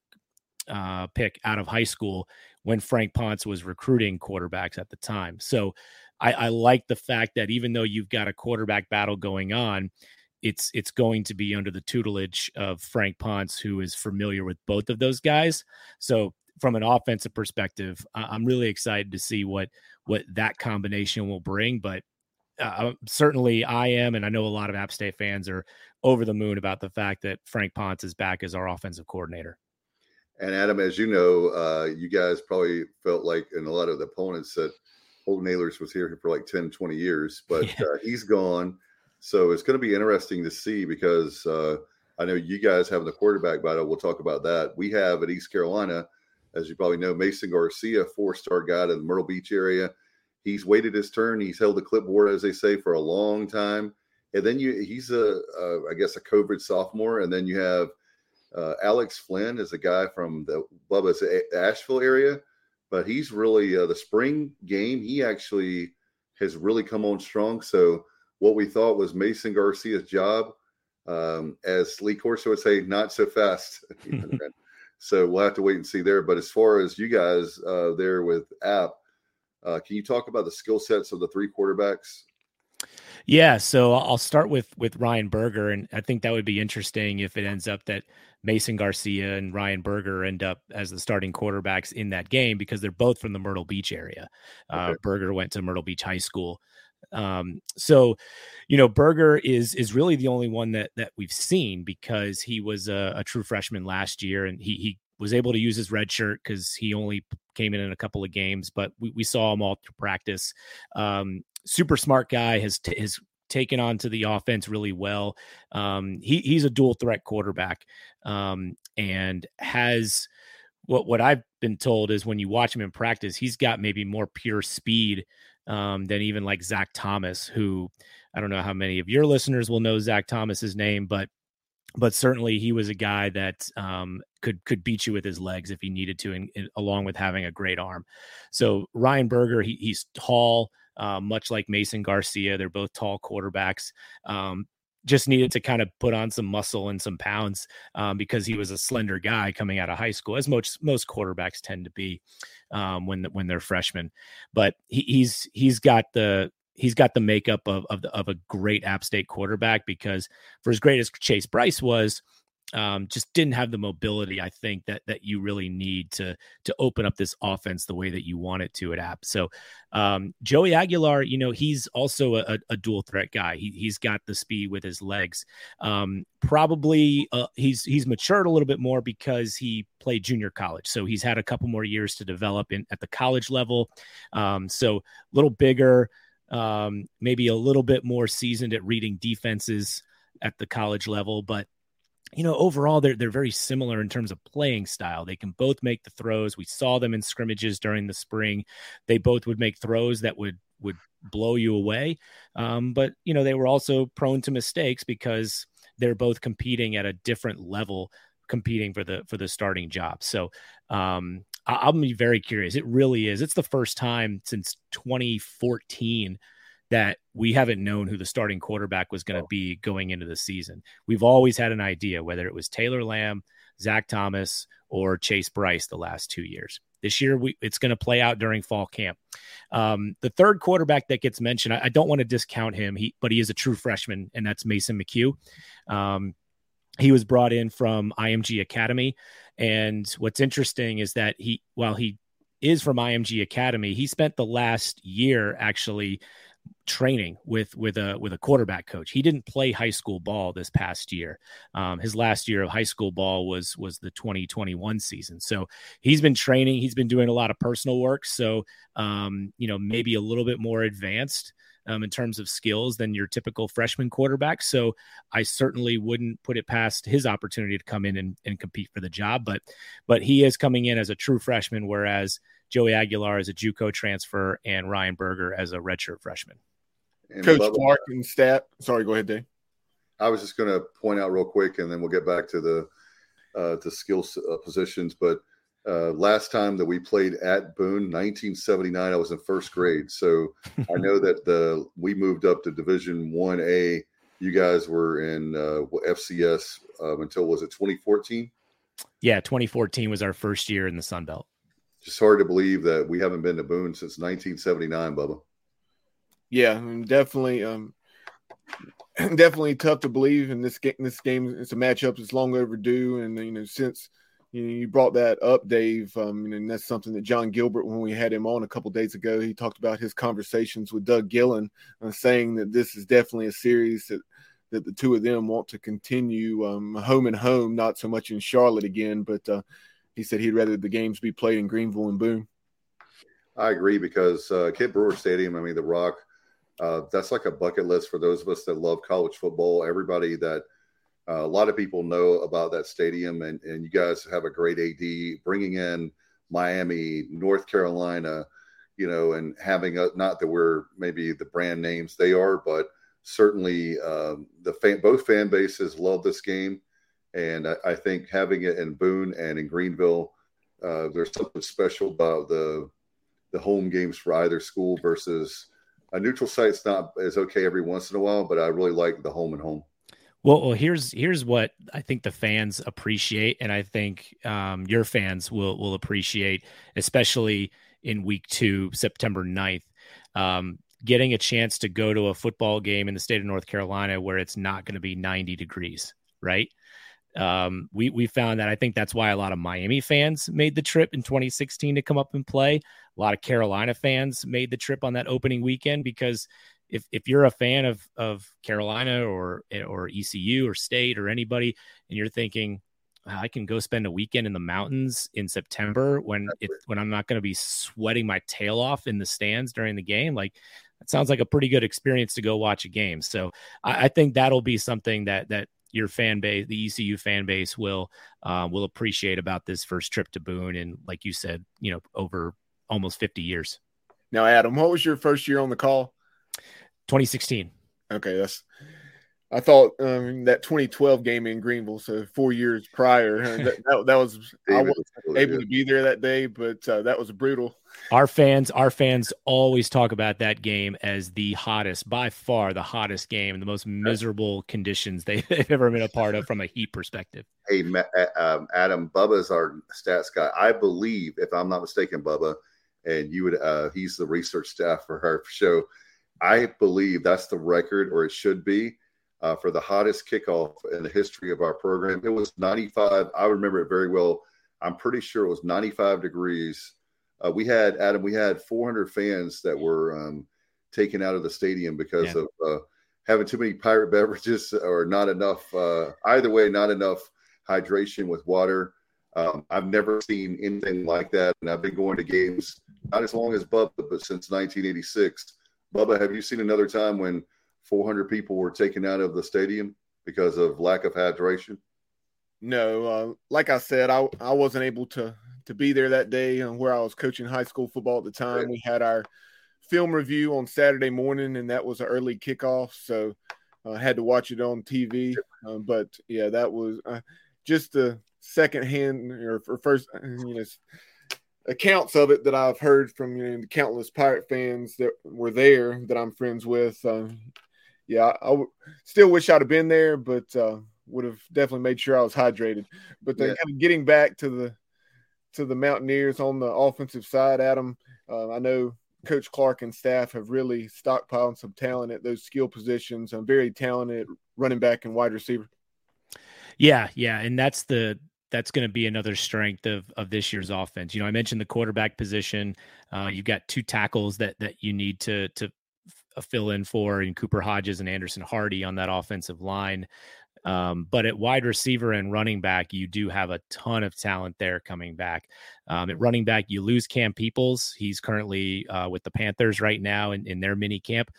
uh, pick out of high school when Frank Ponce was recruiting quarterbacks at the time. So I, I like the fact that even though you've got a quarterback battle going on, it's it's going to be under the tutelage of Frank Ponce, who is familiar with both of those guys. So from an offensive perspective, I'm really excited to see what what that combination will bring. But uh, certainly I am, and I know a lot of App State fans are over the moon about the fact that Frank Ponce is back as our offensive coordinator. And Adam, as you know, uh, you guys probably felt like, and a lot of the opponents that Holton Ahlers was here for like 10, 20 years, but yeah. uh, he's gone. So it's going to be interesting to see because uh, I know you guys have the quarterback battle. We'll talk about that. We have at East Carolina, as you probably know, Mason Garcia, four star guy in the Myrtle Beach area He's waited his turn. He's held the clipboard, as they say, for a long time. And then you, he's a, a I guess, a COVID sophomore. And then you have uh, Alex Flynn is a guy from the Bubba's Asheville area, but he's really uh, the spring game. He actually has really come on strong. So what we thought was Mason Garcia's job, um, as Lee Corso would say, not so fast. so we'll have to wait and see there. But as far as you guys uh, there with App, uh, can you talk about the skill sets of the three quarterbacks? Yeah, so I'll start with with Ryan Berger, and I think that would be interesting if it ends up that Mason Garcia and Ryan Berger end up as the starting quarterbacks in that game because they're both from the Myrtle Beach area. Uh, okay. Burger went to Myrtle Beach High School, um, so you know Berger is is really the only one that that we've seen because he was a, a true freshman last year, and he he was able to use his red shirt because he only came in in a couple of games, but we, we saw him all through practice. Um, super smart guy has t- has taken on to the offense really well. Um, he, he's a dual threat quarterback um, and has what what I've been told is when you watch him in practice, he's got maybe more pure speed um, than even like Zach Thomas, who I don't know how many of your listeners will know Zach Thomas's name, but but certainly he was a guy that um, could could beat you with his legs if he needed to, and, and along with having a great arm. So Ryan Berger, he, he's tall, uh, much like Mason Garcia. They're both tall quarterbacks. Um, just needed to kind of put on some muscle and some pounds um, because he was a slender guy coming out of high school, as most most quarterbacks tend to be um, when when they're freshmen. But he, he's he's got the he's got the makeup of of, the, of a great App State quarterback because for as great as Chase Brice was, um, just didn't have the mobility I think that that you really need to to open up this offense the way that you want it to at App. So um, Joey Aguilar, you know, he's also a, a, dual threat guy. He, he's got the speed with his legs. Um, probably uh, he's he's matured a little bit more because he played junior college, so he's had a couple more years to develop in at the college level. Um, so a little bigger, um, maybe a little bit more seasoned at reading defenses at the college level, but you know, overall they're they're very similar in terms of playing style. They can both make the throws. We saw them in scrimmages during the spring. They both would make throws that would would blow you away. Um, but you know, they were also prone to mistakes because they're both competing at a different level, competing for the for the starting job. So um, I, be very curious. It really is. It's the first time since 2014 that we haven't known who the starting quarterback was going to be going into the season. We've always had an idea whether it was Taylor Lamb, Zach Thomas, or Chase Brice the last two years. This year, we, it's going to play out during fall camp. Um, the third quarterback that gets mentioned, I, I, don't want to discount him, he, but he is a true freshman, and that's Mason McHugh. Um, he was brought in from IMG Academy, and what's interesting is that he, while he is from IMG Academy, he spent the last year actually training with with a with a quarterback coach. He didn't play high school ball this past year. Um, his last year of high school ball was was the 2021 season. So he's been training. He's been doing a lot of personal work. So um, you know maybe a little bit more advanced. Um, in terms of skills than your typical freshman quarterback. So I certainly wouldn't put it past his opportunity to come in and, and compete for the job. But but he is coming in as a true freshman, whereas Joey Aguilar is a JUCO transfer and Ryan Berger as a redshirt freshman. And Coach Bubba, Clark and stat. Sorry, go ahead, Dave. I was just going to point out real quick, and then we'll get back to the uh, to skill uh, positions. But uh, last time that we played at Boone, 1979, I was in first grade, so I know that the we moved up to Division One A. You guys were in uh, FCS um, until was it 2014? Yeah, 2014 was our first year in the Sun Belt. Just hard to believe that we haven't been to Boone since 1979, Bubba. Yeah, definitely. Um, definitely tough to believe in this game. This game, it's a matchup that's long overdue, and you know since you, brought that up, Dave, um, and that's something that Jon Gilbert, when we had him on a couple days ago, he talked about his conversations with Doug Gillin, uh, saying that this is definitely a series that that the two of them want to continue um, home and home, not so much in Charlotte again, but uh, he said he'd rather the games be played in Greenville and Boone. I agree because uh, Kidd Brewer Stadium, I mean, The Rock, uh, that's like a bucket list for those of us that love college football. Everybody that uh, a lot of people know about that stadium, and, and you guys have a great AD bringing in Miami, North Carolina, you know, and having a, not that we're maybe the brand names they are, but certainly um, the fan, both fan bases love this game. And I, I, think having it in Boone and in Greenville, uh, there's something special about the the home games for either school versus a neutral site site's not is okay every once in a while, but I really like the home and home. Well, well, here's here's what I think the fans appreciate, and I think um, your fans will will appreciate, especially in week two, September 9th, um, getting a chance to go to a football game in the state of North Carolina where it's not going to be 90 degrees, right? Um, we we found that I think that's why a lot of Miami fans made the trip in 2016 to come up and play. A lot of Carolina fans made the trip on that opening weekend because if if you're a fan of of Carolina or or ECU or State or anybody, and you're thinking I can go spend a weekend in the mountains in September when it, when I'm not going to be sweating my tail off in the stands during the game, like that sounds like a pretty good experience to go watch a game. So I, I think that'll be something that that your fan base, the ECU fan base, will uh, will appreciate about this first trip to Boone, and like you said, you know, over almost 50 years. Now, Adam, what was your first year on the call? 2016. Okay, that's I thought um, that 2012 game in Greenville, so four years prior, that, that, that was I wasn't able to be there that day, but uh, that was brutal. Our fans, our fans always talk about that game as the hottest, by far the hottest game, the most miserable conditions they've ever been a part of from a heat perspective. Hey, um, Adam, Bubba's our stats guy. I believe, if I'm not mistaken, Bubba, and you would, uh, he's the research staff for our show. I believe that's the record, or it should be uh, for the hottest kickoff in the history of our program. It was 95. I remember it very well. I'm pretty sure it was 95 degrees. Uh, we had Adam. We had 400 fans that were um, taken out of the stadium because yeah. of uh, having too many pirate beverages or not enough. Uh, either way, not enough hydration with water. Um, I've never seen anything like that, and I've been going to games not as long as Bubba, but since 1986. Bubba, have you seen another time when 400 people were taken out of the stadium because of lack of hydration? No, uh, like I said, I I wasn't able to to be there that day uh, where I was coaching high school football at the time. Right. We had our film review on Saturday morning, and that was an early kickoff, so I uh, had to watch it on TV. Um, but yeah, that was uh, just the second hand or, or first, uh, you know, accounts of it that I've heard from you know the countless pirate fans that were there that I'm friends with. Uh, yeah, I, w- still wish I'd have been there, but uh, would have definitely made sure I was hydrated. But then yeah. kind of getting back to the to the Mountaineers on the offensive side, Adam, uh, I know Coach Clark and staff have really stockpiled some talent at those skill positions. I'm very talented running back and wide receiver. Yeah, yeah, and that's the that's going to be another strength of of this year's offense. You know, I mentioned the quarterback position. Uh, you've got two tackles that that you need to to fill in for in Cooper Hodges and Anderson Hardy on that offensive line. Um, but at wide receiver and running back, you do have a ton of talent there coming back. Um, at running back, you lose Cam Peoples. He's currently uh, with the Panthers right now in, in their mini camp.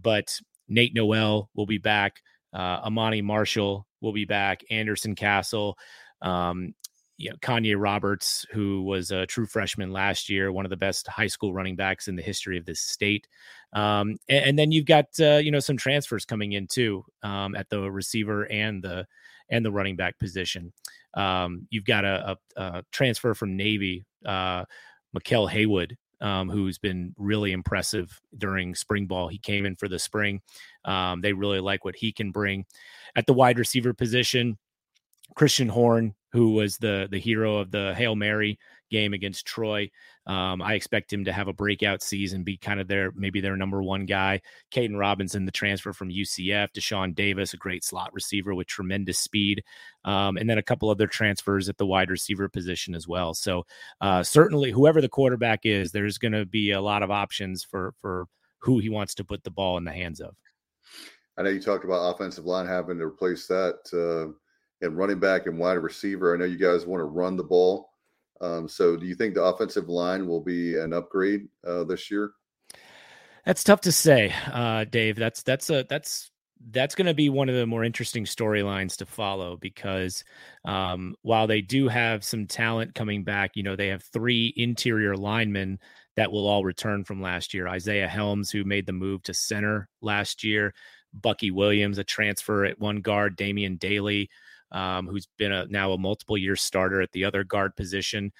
But Nate Noel will be back. Uh, Ahmani Marshall will be back. Anderson Castle. Um, you know, Kanye Roberts, who was a true freshman last year, one of the best high school running backs in the history of this state. Um, and, and, then you've got uh, you know some transfers coming in too um, at the receiver and the and the running back position. Um, you've got a, a, a, transfer from Navy, uh, Mikel Haywood, um, who's been really impressive during spring ball. He came in for the spring. Um, they really like what he can bring at the wide receiver position. Christian Horn, who was the the hero of the Hail Mary game against Troy. Um, I expect him to have a breakout season, be kind of their maybe their number one guy. Caden Robinson, the transfer from UCF, Dashaun Davis, a great slot receiver with tremendous speed, um, and then a couple other transfers at the wide receiver position as well. So uh, certainly, whoever the quarterback is, there's going to be a lot of options for for who he wants to put the ball in the hands of. I know you talked about offensive line having to replace that. Uh and running back and wide receiver. I know you guys want to run the ball. Um, so, do you think the offensive line will be an upgrade uh, this year? That's tough to say, uh, Dave. That's that's a that's that's going to be one of the more interesting storylines to follow because um, while they do have some talent coming back, you know they have three interior linemen that will all return from last year. Isaiah Helms, who made the move to center last year, Bucky Williams, a transfer at one guard, Damian Daly, um, who's been a now a multiple year starter at the other guard position.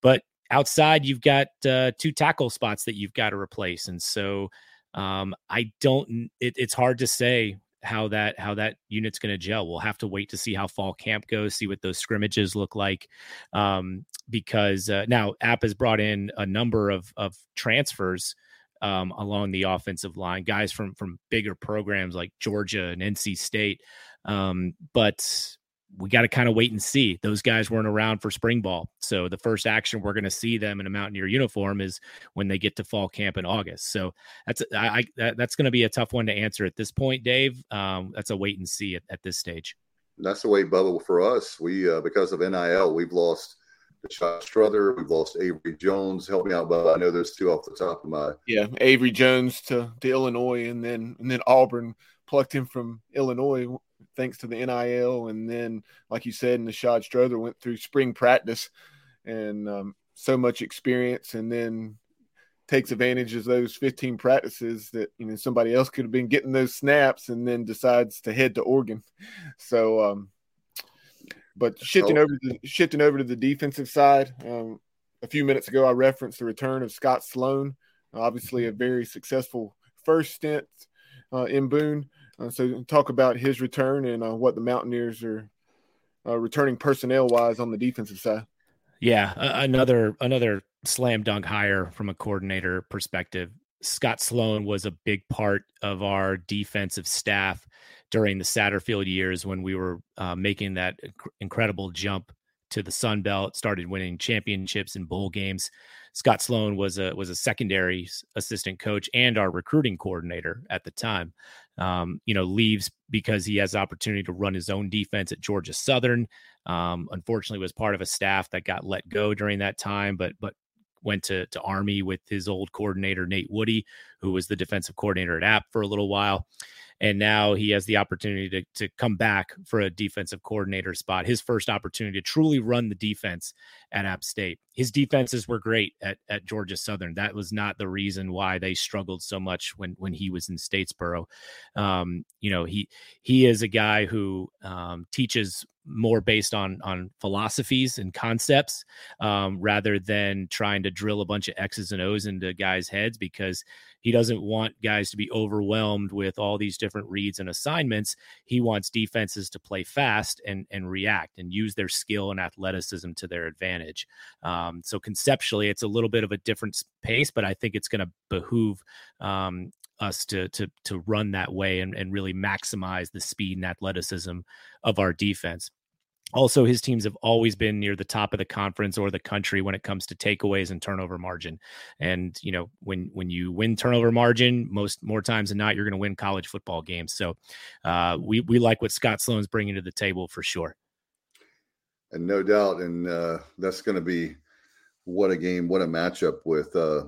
But outside, you've got uh, two tackle spots that you've got to replace, and so um, I don't. It, it's hard to say how that how that unit's going to gel. We'll have to wait to see how fall camp goes, see what those scrimmages look like. Um, because uh, now App has brought in a number of of transfers um, along the offensive line, guys from from bigger programs like Georgia and NC State. Um, but we got to kind of wait and see. Those guys weren't around for spring ball. So the first action we're going to see them in a Mountaineer uniform is when they get to fall camp in August. So that's I, I that's going to be a tough one to answer at this point, Dave. Um, that's a wait and see at, at this stage. That's the way bubble for us. We uh, because of NIL, we've lost Shot Strother, we've lost Avery Jones. Help me out, Bubba. I know there's two off the top of my yeah. Avery Jones to, to Illinois, and then and then Auburn plucked him from Illinois thanks to the NIL. And then, like you said, Nishad Strother went through spring practice and um, so much experience. And then takes advantage of those 15 practices that you know somebody else could have been getting those snaps and then decides to head to Oregon. So, um, but shifting over to shifting over to the defensive side, um, a few minutes ago I referenced the return of Scott Sloan, obviously a very successful first stint uh, in Boone. Uh, so talk about his return and uh, what the Mountaineers are uh, returning personnel wise on the defensive side. Yeah, another another slam dunk hire from a coordinator perspective. Scott Sloan was a big part of our defensive staff during the Satterfield years when we were uh, making that incredible jump to the Sun Belt, started winning championships and bowl games. Scott Sloan was a was a secondary assistant coach and our recruiting coordinator at the time. Um, you know, leaves because he has the opportunity to run his own defense at Georgia Southern. Um, unfortunately, was part of a staff that got let go during that time, but but went to to Army with his old coordinator Nate Woody, who was the defensive coordinator at App for a little while and now he has the opportunity to, to come back for a defensive coordinator spot his first opportunity to truly run the defense at app state. His defenses were great at, at georgia southern. That was not the reason why they struggled so much when when he was in statesboro. Um, you know he he is a guy who um, teaches more based on on philosophies and concepts um, rather than trying to drill a bunch of x's and o's into guys heads because he doesn't want guys to be overwhelmed with all these different reads and assignments. He wants defenses to play fast and and react and use their skill and athleticism to their advantage um, so conceptually it's a little bit of a different pace but i think it's going to behoove um, us to to to run that way and, and really maximize the speed and athleticism of our defense. Also, his teams have always been near the top of the conference or the country when it comes to takeaways and turnover margin. And you know, when when you win turnover margin, most more times than not, you're going to win college football games. So, uh, we we like what Scott Sloan's bringing to the table for sure. And no doubt, and uh, that's going to be what a game, what a matchup with. Uh,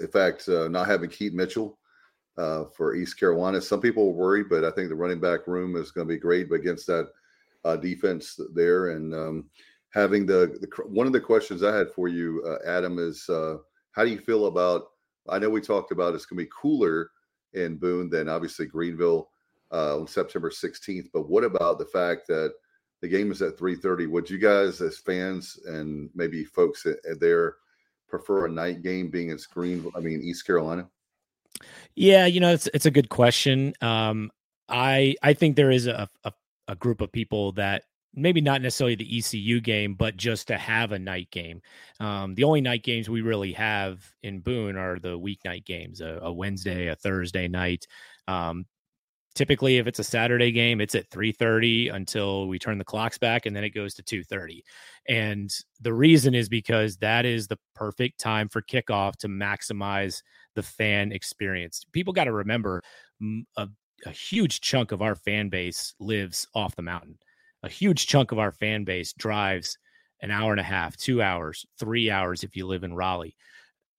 in fact, uh, not having Keaton Mitchell uh, for East Carolina. Some people were worried, but I think the running back room is going to be great against that uh, defense there. And um, having the, the, one of the questions I had for you, uh, Adam, is how do you feel about? I know we talked about it's going to be cooler in Boone than obviously Greenville on September 16th, but what about the fact that the game is at 3:30? Would you guys, as fans and maybe folks there, prefer a night game being in Greenville? I mean, East Carolina. Yeah, you know, it's it's a good question. Um, I I think there is a, a a group of people that maybe not necessarily the ECU game, but just to have a night game. Um, the only night games we really have in Boone are the weeknight games, a, a Wednesday, a Thursday night. Um, typically, if it's a Saturday game, it's at 3:30 until we turn the clocks back, and then it goes to 2:30. And the reason is because that is the perfect time for kickoff to maximize the fan experience. People got to remember a a huge chunk of our fan base lives off the mountain. A huge chunk of our fan base drives an hour and a half, two hours, three hours if you live in Raleigh.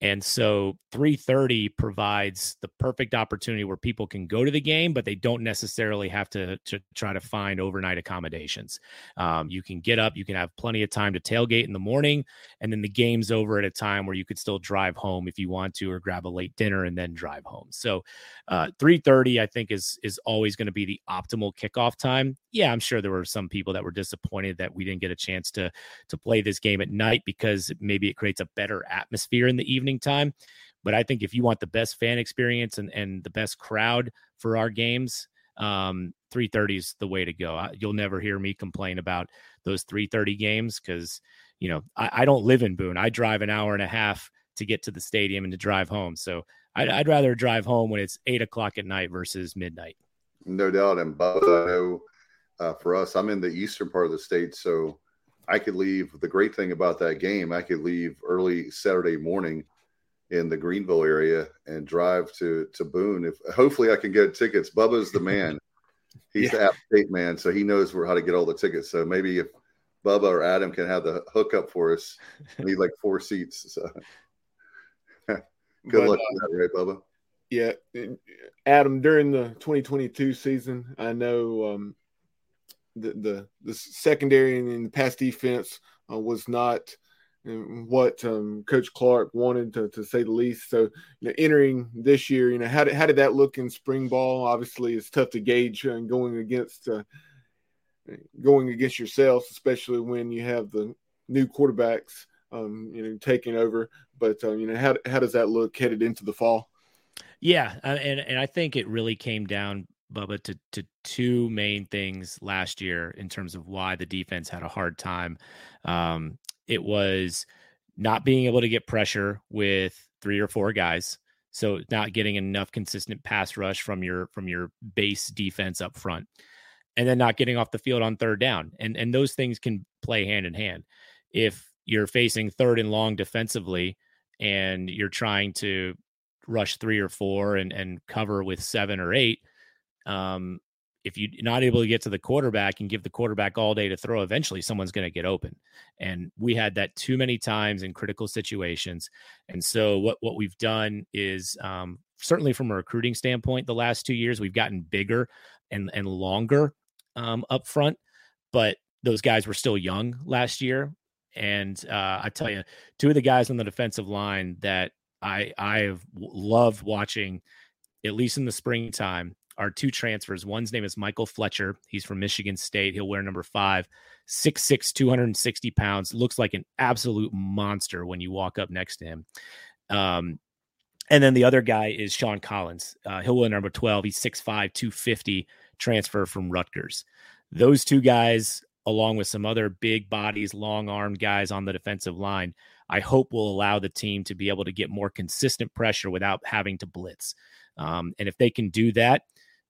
And so 330 provides the perfect opportunity where people can go to the game, but they don't necessarily have to, to try to find overnight accommodations. Um, you can get up, you can have plenty of time to tailgate in the morning, and then the game's over at a time where you could still drive home if you want to, or grab a late dinner and then drive home. So uh, 330, I think, is is always going to be the optimal kickoff time. Yeah, I'm sure there were some people that were disappointed that we didn't get a chance to to play this game at night because maybe it creates a better atmosphere in the evening time. But I think if you want the best fan experience and, and the best crowd for our games, um, 330 is the way to go. You'll never hear me complain about those 330 games because, you know, I, I, don't live in Boone. I drive an hour and a half to get to the stadium and to drive home. So I'd, I'd rather drive home when it's eight o'clock at night versus midnight. No doubt. And Bubba, I know uh, for us, I'm in the eastern part of the state. So I could leave. The great thing about that game, I could leave early Saturday morning in the Greenville area and drive to to Boone. If hopefully I can get tickets. Bubba's the man. He's yeah. the App State man, so he knows where how to get all the tickets. So maybe if Bubba or Adam can have the hookup for us, we need like four seats. So good but, luck uh, that, right, Bubba? Yeah, Adam. During the 2022 season, I know um, the the the secondary and the pass defense uh, was not what um, Coach Clark wanted to, to say the least. So, you know, entering this year, you know, how did, how did that look in spring ball? Obviously, it's tough to gauge and going against uh, going against yourselves, especially when you have the new quarterbacks, um, you know, taking over. But uh, you know, how how does that look headed into the fall? Yeah, uh, and and I think it really came down, Bubba, to to two main things last year in terms of why the defense had a hard time. Um, it was not being able to get pressure with three or four guys so not getting enough consistent pass rush from your from your base defense up front and then not getting off the field on third down and and those things can play hand in hand. If you're facing third and long defensively and you're trying to rush three or four and and cover with seven or eight um if you're not able to get to the quarterback and give the quarterback all day to throw, eventually someone's going to get open. And we had that too many times in critical situations. And so what what we've done is um, certainly from a recruiting standpoint, the last two years we've gotten bigger and and longer um, up front, but those guys were still young last year. And uh, I tell you, two of the guys on the defensive line that I I have loved watching, at least in the springtime, are two transfers. One's name is Michael Fletcher. He's from Michigan State. He'll wear number five, 6'6, 260 pounds. Looks like an absolute monster when you walk up next to him. Um, and then the other guy is Sean Collins. Uh, he'll wear number 12. He's 6'5, 250, transfer from Rutgers. Those two guys, along with some other big bodies, long armed guys on the defensive line, I hope will allow the team to be able to get more consistent pressure without having to blitz. Um, and if they can do that,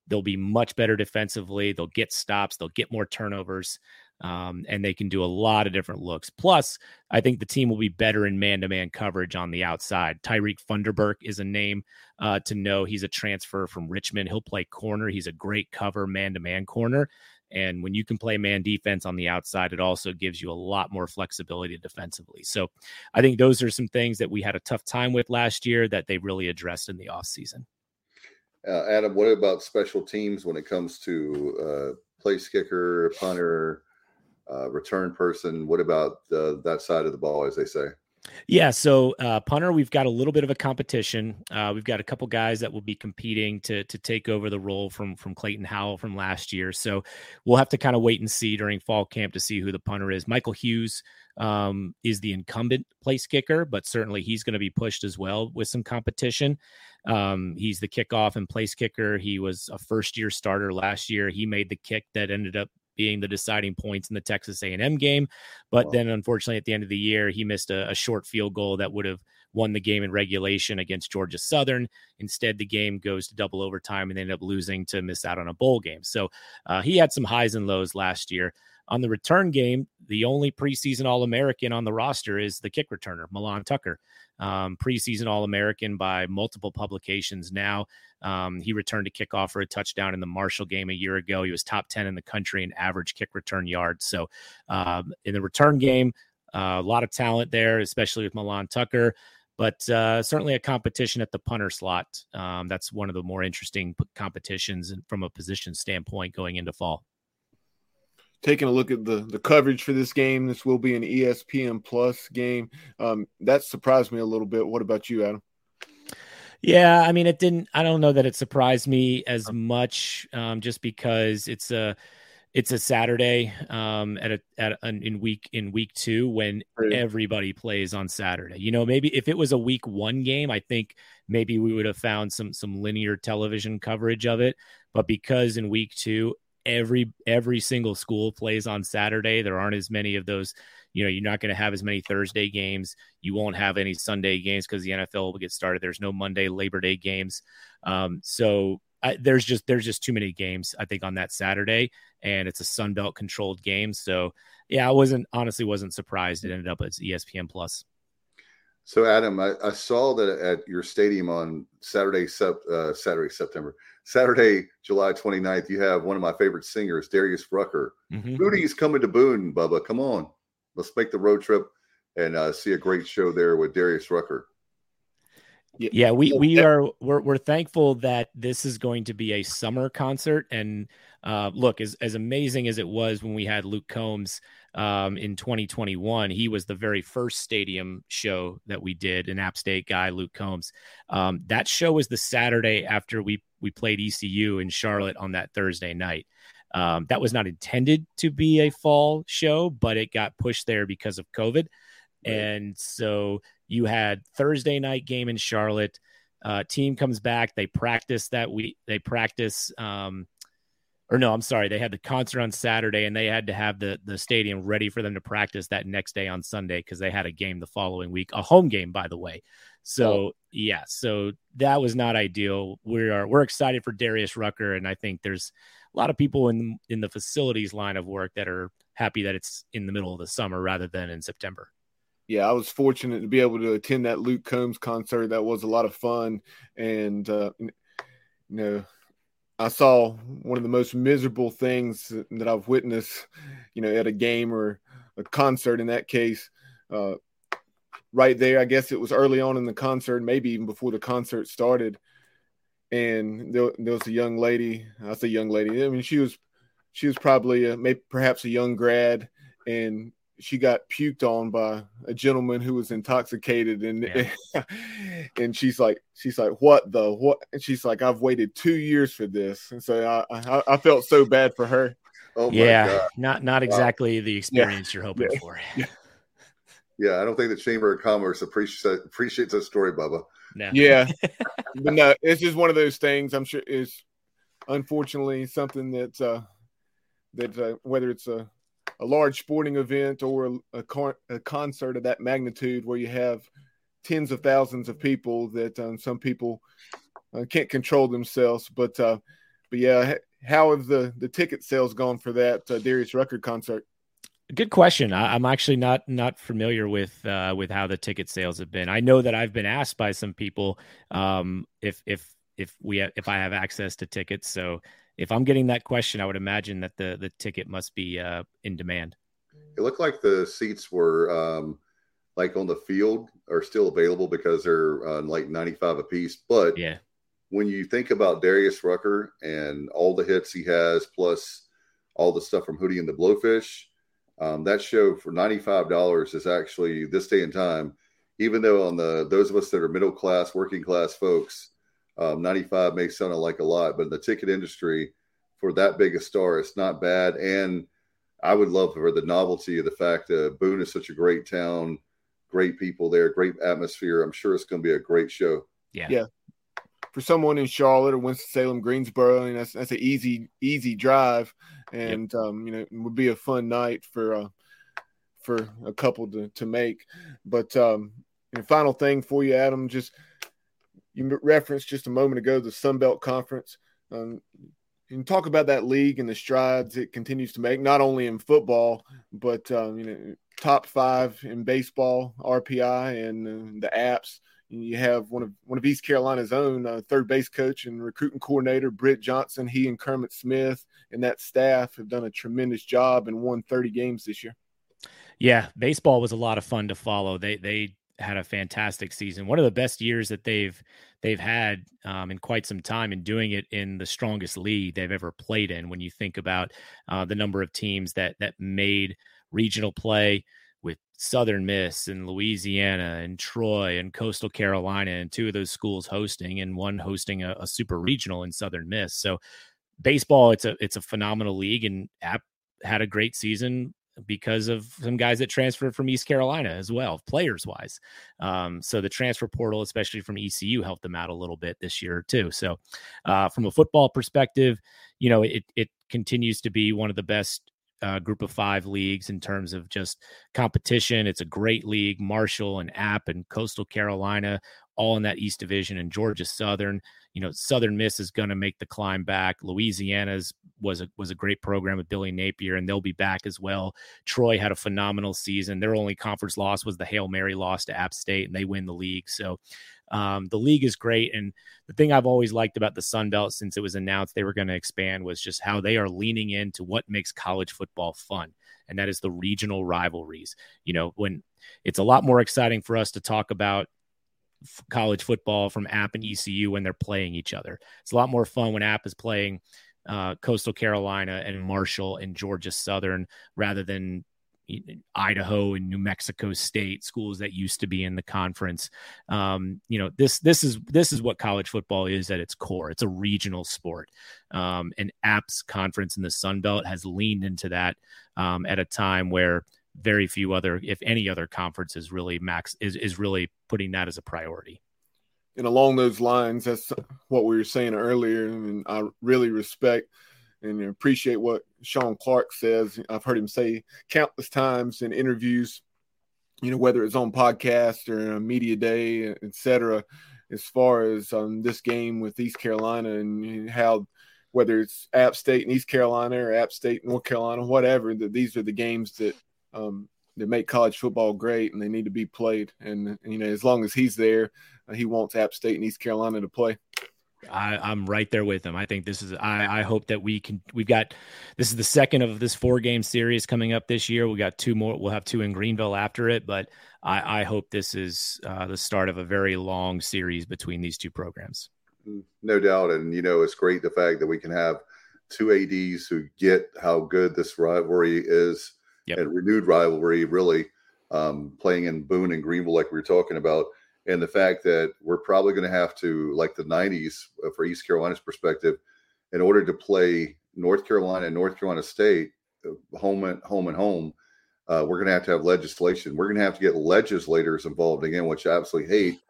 They'll be much better defensively. They'll get stops. They'll get more turnovers. Um, and they can do a lot of different looks. Plus, I think the team will be better in man to man coverage on the outside. Tyreek Funderburk is a name uh, to know. He's a transfer from Richmond. He'll play corner. He's a great cover man to man corner. And when you can play man defense on the outside, it also gives you a lot more flexibility defensively. So I think those are some things that we had a tough time with last year that they really addressed in the offseason. Uh, Adam, what about special teams when it comes to uh, place kicker, punter, uh, return person? What about that side of the ball, as they say? Yeah, so uh, punter, we've got a little bit of a competition. Uh, we've got a couple guys that will be competing to to take over the role from from Clayton Howell from last year. So we'll have to kind of wait and see during fall camp to see who the punter is. Michael Hughes um, is the incumbent place kicker, but certainly he's going to be pushed as well with some competition. Um, he's the kickoff and place kicker. He was a first year starter last year. He made the kick that ended up being the deciding points in the Texas A&M game, but wow. then unfortunately at the end of the year he missed a, a short field goal that would have won the game in regulation against Georgia Southern. Instead, the game goes to double overtime and they end up losing to miss out on a bowl game. So uh, he had some highs and lows last year. On the return game, the only preseason All American on the roster is the kick returner, Milan Tucker, um, preseason All American by multiple publications now. Um, he returned a kickoff for a touchdown in the Marshall game a year ago. He was top 10 in the country in average kick return yards. So, um, in the return game, uh, a lot of talent there, especially with Milan Tucker but uh, certainly a competition at the punter slot. Um, that's one of the more interesting competitions from a position standpoint going into fall taking a look at the the coverage for this game. This will be an ESPN Plus game. Um, that surprised me a little bit. What about you, Adam? Yeah, I mean, it didn't. I don't know that it surprised me as much, um, just because it's a it's a Saturday um, at a at a, in week in week two when right. everybody plays on Saturday. You know, maybe if it was a week one game, I think maybe we would have found some some linear television coverage of it. But because in week two every every single school plays on Saturday. There aren't as many of those. You know, you're not going to have as many Thursday games. You won't have any Sunday games because the NFL will get started. There's no Monday Labor Day games. Um, so I, there's just there's just too many games I think on that Saturday, and it's a Sun Belt controlled game. So yeah, I wasn't honestly wasn't surprised it ended up as ESPN Plus. So Adam, I, I saw that at your stadium on Saturday, uh, Saturday September Saturday, July 29th, you have one of my favorite singers, Darius Rucker. Mm-hmm. Rudy's coming to Boone, Bubba. Come on. Let's make the road trip and uh, see a great show there with Darius Rucker. Yeah, we we are we're we're thankful that this is going to be a summer concert. And uh, look, as as amazing as it was when we had Luke Combs um, in 2021, he was the very first stadium show that we did. An App State guy, Luke Combs. Um, that show was the Saturday after we we played ECU in Charlotte on that Thursday night. Um, that was not intended to be a fall show, but it got pushed there because of COVID. Right. And so you had Thursday night game in Charlotte. Uh, team comes back. They practice that week. They practice. Um, or no, I'm sorry. They had the concert on Saturday, and they had to have the the stadium ready for them to practice that next day on Sunday because they had a game the following week, a home game, by the way. So oh. yeah, so that was not ideal. We are we're excited for Darius Rucker, and I think there's a lot of people in in the facilities line of work that are happy that it's in the middle of the summer rather than in September. Yeah, I was fortunate to be able to attend that Luke Combs concert. That was a lot of fun, and uh, you know, I saw one of the most miserable things that I've witnessed, you know, at a game or a concert. In that case, uh, right there, I guess it was early on in the concert, maybe even before the concert started and there, there was a young lady. I say young lady. I mean, she was she was probably a, maybe perhaps a young grad, and she got puked on by a gentleman who was intoxicated, and yeah. and she's like she's like what the what? And she's like I've waited two years for this, and so I I, I felt so bad for her. Oh yeah, God. not not exactly wow. the experience yeah. you're hoping yeah. for. Yeah, I don't think the Chamber of Commerce appreciates appreciates that story, Bubba. No. Yeah, but no, it's just one of those things. I'm sure is unfortunately something that uh, that uh, whether it's a a large sporting event or a, a, concert of that magnitude where you have tens of thousands of people that um, some people uh, can't control themselves. But uh, but yeah, how have the the ticket sales gone for that uh, Darius Rucker concert? Good question. I, am actually not not familiar with uh, with how the ticket sales have been. I know that I've been asked by some people um, if if if we have, if I have access to tickets. So if I'm getting that question, I would imagine that the the ticket must be uh, in demand. It looked like the seats were um, like on the field are still available because they're uh, like 95 a piece. But yeah, when you think about Darius Rucker and all the hits he has, plus all the stuff from Hootie and the Blowfish um, that show for $95 is actually this day and time, even though on the those of us that are middle class, working class folks, um, 95 may sound like a lot, but in the ticket industry, for that big a star, it's not bad. And I would love for the novelty of the fact that Boone is such a great town, great people there, great atmosphere. I'm sure it's going to be a great show. Yeah. Yeah. For someone in Charlotte or Winston Salem, Greensboro, I mean, that's that's an easy easy drive and yep. um, you know, it would be a fun night for uh, for a couple to to make. But um, and final thing for you, Adam, just you referenced just a moment ago the Sun Belt Conference. Um, you can talk about that league and the strides it continues to make, not only in football, but um, you know, top five in baseball, RPI, and uh, the apps. You have one of one of East Carolina's own uh, third base coach and recruiting coordinator, Britt Johnson. He and Kermit Smith and that staff have done a tremendous job and won 30 games this year. Yeah, baseball was a lot of fun to follow. They they had a fantastic season, one of the best years that they've they've had um, in quite some time, and doing it in the strongest league they've ever played in. When you think about uh, the number of teams that that made regional play with Southern Miss and Louisiana and Troy and Coastal Carolina, and two of those schools hosting, and one hosting a, a super regional in Southern Miss. So baseball, it's a it's a phenomenal league, and App had a great season because of some guys that transferred from East Carolina as well, players wise. Um, so the transfer portal, especially from ECU, helped them out a little bit this year too. So uh, from a football perspective, you know, it it continues to be one of the best uh, group of five leagues in terms of just competition. It's a great league. Marshall and App and Coastal Carolina, all in that East Division, and Georgia Southern. You know, Southern Miss is going to make the climb back. Louisiana's was a was a great program with Billy Napier, and they'll be back as well. Troy had a phenomenal season. Their only conference loss was the Hail Mary loss to App State, and they win the league. So um, the league is great. And the thing I've always liked about the Sun Belt since it was announced they were going to expand was just how they are leaning into what makes college football fun. And that is the regional rivalries. You know, when it's a lot more exciting for us to talk about f- college football from App and ECU when they're playing each other. It's a lot more fun when App is playing uh, Coastal Carolina and Marshall and Georgia Southern rather than Idaho and New Mexico State schools that used to be in the conference. Um, you know, this this is this is what college football is at its core. It's a regional sport, um, and Apps Conference in the Sun Belt has leaned into that um, at a time where very few other, if any other conference is really max is is really putting that as a priority. And along those lines, that's what we were saying earlier, and I really respect and appreciate what Shawn Clark says. I've heard him say countless times in interviews, you know, whether it's on podcast or media day, etc. As far as um, this game with East Carolina and how, whether it's App State and East Carolina or App State North Carolina, whatever, that these are the games that um, that make college football great and they need to be played. And you know, as long as he's there, uh, he wants App State and East Carolina to play. I, am right there with him. I think this is. I, I hope that we can. We've got. This is the second of this four game series coming up this year. We got two more. We'll have two in Greenville after it. But I, I hope this is uh, the start of a very long series between these two programs. Mm, no doubt, and you know it's great the fact that we can have two ads who get how good this rivalry is yep. and renewed rivalry. Really, um, playing in Boone and Greenville, like we were talking about and the fact that we're probably going to have to, like the 90s uh, for East Carolina's perspective, in order to play North Carolina and North Carolina State uh, home and home and home, uh, we're going to have to have legislation. We're going to have to get legislators involved again, which I absolutely hate,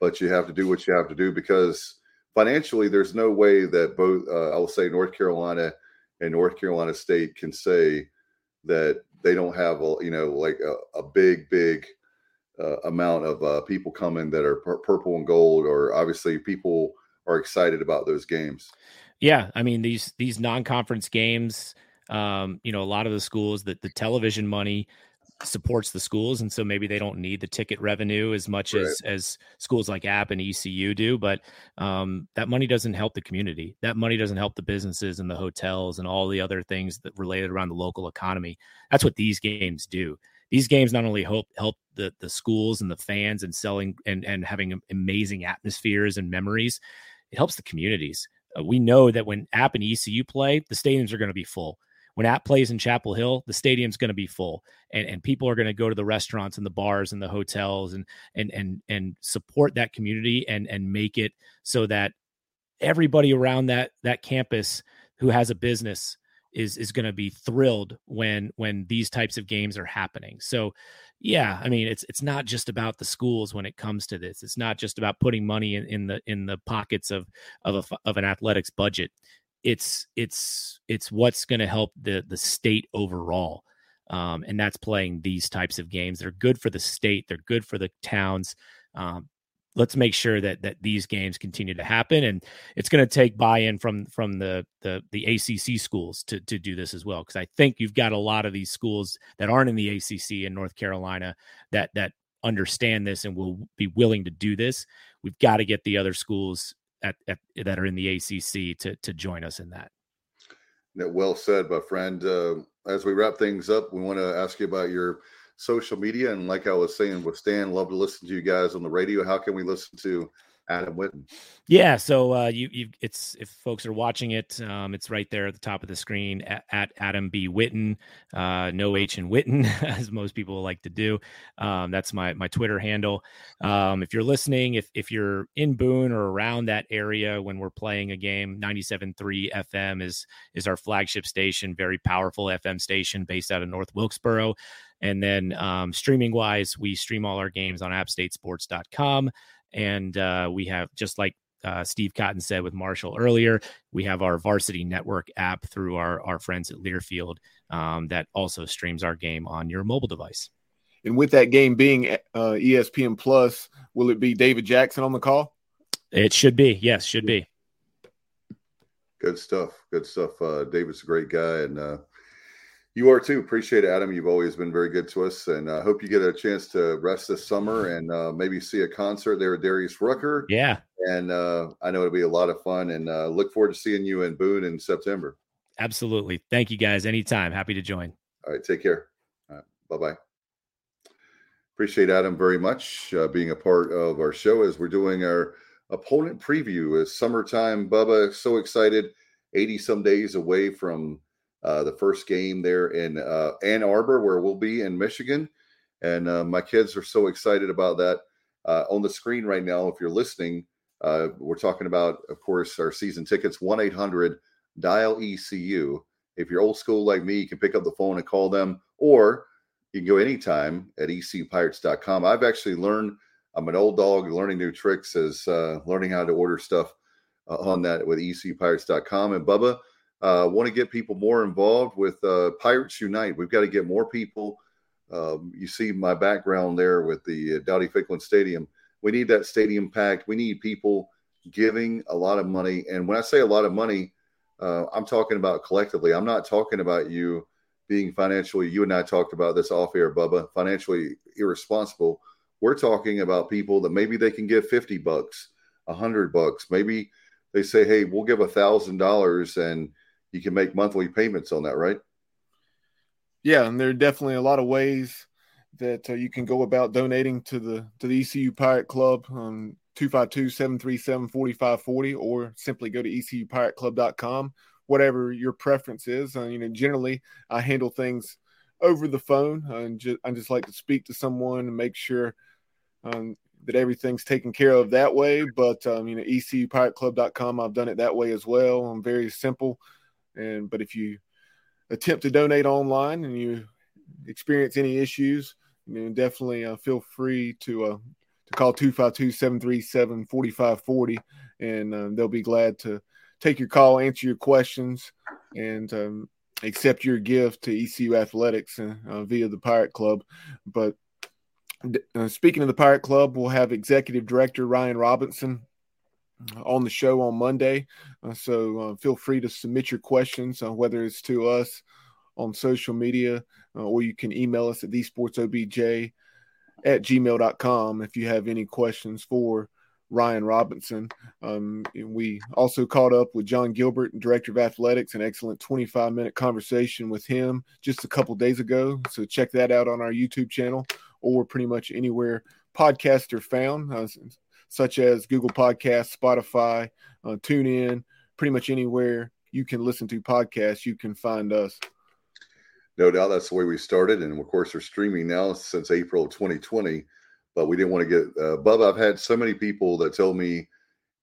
but you have to do what you have to do because financially, there's no way that both, uh, I will say, North Carolina and North Carolina State can say that they don't have a, you know, like a, a big, big uh, amount of uh, people coming that are pur- purple and gold, or obviously people are excited about those games. Yeah, I mean these these non-conference games. Um, you know, a lot of the schools that the television money supports the schools, and so maybe they don't need the ticket revenue as much right. as as schools like App and ECU do. But um, that money doesn't help the community. That money doesn't help the businesses and the hotels and all the other things that related around the local economy. That's what these games do these games not only help help the the schools and the fans and selling and and having amazing atmospheres and memories, it helps the communities. Uh, we know that when App and ECU play, the stadiums are going to be full. When App plays in Chapel Hill, the stadium's going to be full, and and people are going to go to the restaurants and the bars and the hotels and and and and support that community and and make it so that everybody around that that campus who has a business is is going to be thrilled when when these types of games are happening. So yeah, I mean it's it's not just about the schools when it comes to this. It's not just about putting money in, in the in the pockets of of a, of an athletics budget. It's it's it's what's going to help the the state overall. Um, and that's playing these types of games. They're good for the state. They're good for the towns. Um, let's make sure that that these games continue to happen and it's going to take buy-in from from the the the ACC schools to to do this as well because I think you've got a lot of these schools that aren't in the ACC in North Carolina that that understand this and will be willing to do this we've got to get the other schools at, at that are in the ACC to to join us in that well said my friend uh, as we wrap things up we want to ask you about your social media. And like I was saying with Stan, love to listen to you guys on the radio. How can we listen to Adam Witten? Yeah, so uh, you you it's if folks are watching it, um, it's right there at the top of the screen at, at Adam B Witten, uh, no H in Witten, as most people like to do. Um, that's my my Twitter handle. Um, if you're listening, if if you're in Boone or around that area when we're playing a game, 97.3 FM is is our flagship station, very powerful FM station based out of North Wilkesboro. And then um, streaming wise, we stream all our games on appstatesports.com. And uh, we have, just like uh, Steve Cotton said with Marshall earlier, we have our Varsity Network app through our, our friends at Learfield um, that also streams our game on your mobile device. And with that game being uh, ESPN Plus, will it be David Jackson on the call? It should be. Yes, should be. Good stuff. Good stuff. Uh, David's a great guy, and uh, you are too. Appreciate it, Adam. You've always been very good to us, and I uh, hope you get a chance to rest this summer and uh, maybe see a concert there at Darius Rucker. Yeah, and uh, I know it'll be a lot of fun, and uh, look forward to seeing you in Boone in September. Absolutely. Thank you, guys. Anytime. Happy to join. All right. Take care. Bye bye. appreciate Adam very much uh, being a part of our show as we're doing our opponent preview. As summertime, Bubba, so excited. 80 some days away from uh, the first game there in uh, Ann Arbor, where we'll be in Michigan. And uh, my kids are so excited about that. Uh, on the screen right now, if you're listening, uh, we're talking about, of course, our season tickets 1 800 dial ECU. If you're old school like me, you can pick up the phone and call them, or you can go anytime at ecupirates.com. I've actually learned, I'm an old dog learning new tricks as uh, learning how to order stuff on that with ecupirates.com. And Bubba, uh, want to get people more involved with uh, Pirates Unite. We've got to get more people. Um, you see my background there with the uh, Dowdy Ficklen Stadium. We need that stadium packed. We need people giving a lot of money. And when I say a lot of money, uh, I'm talking about collectively. I'm not talking about you being financially, you and I talked about this off air, Bubba, financially irresponsible. We're talking about people that maybe they can give 50 bucks, a hundred bucks. Maybe they say, Hey, we'll give a thousand dollars and you can make monthly payments on that, right? Yeah. And there are definitely a lot of ways that uh, you can go about donating to the, to the ECU Pirate Club. Um, 252-737-4540 or simply go to ecupirateclub.com whatever your preference is uh, you know generally i handle things over the phone uh, and just, i just like to speak to someone and make sure um, that everything's taken care of that way but um, you know ecupirateclub.com i've done it that way as well i'm very simple and but if you attempt to donate online and you experience any issues you know definitely uh, feel free to uh, to call 252-737-4540 and um, they'll be glad to take your call answer your questions and um, accept your gift to ecu athletics uh, uh, via the pirate club. But uh, speaking of the pirate club we'll have executive director ryan robinson on the show on monday uh, so uh, feel free to submit your questions uh, whether it's to us on social media or you can email us at the sports obj at gmail.com if you have any questions for Ryan Robinson. Um, we also caught up with Jon Gilbert, Director of Athletics, an excellent 25 minute conversation with him just a couple days ago. So check that out on our YouTube channel or pretty much anywhere podcasts are found, uh, such as Google Podcasts, Spotify, uh, TuneIn, pretty much anywhere you can listen to podcasts, you can find us no doubt that's the way we started. And of course, we're streaming now since April of 2020. But we didn't want to get uh, Bubba. I've had so many people that tell me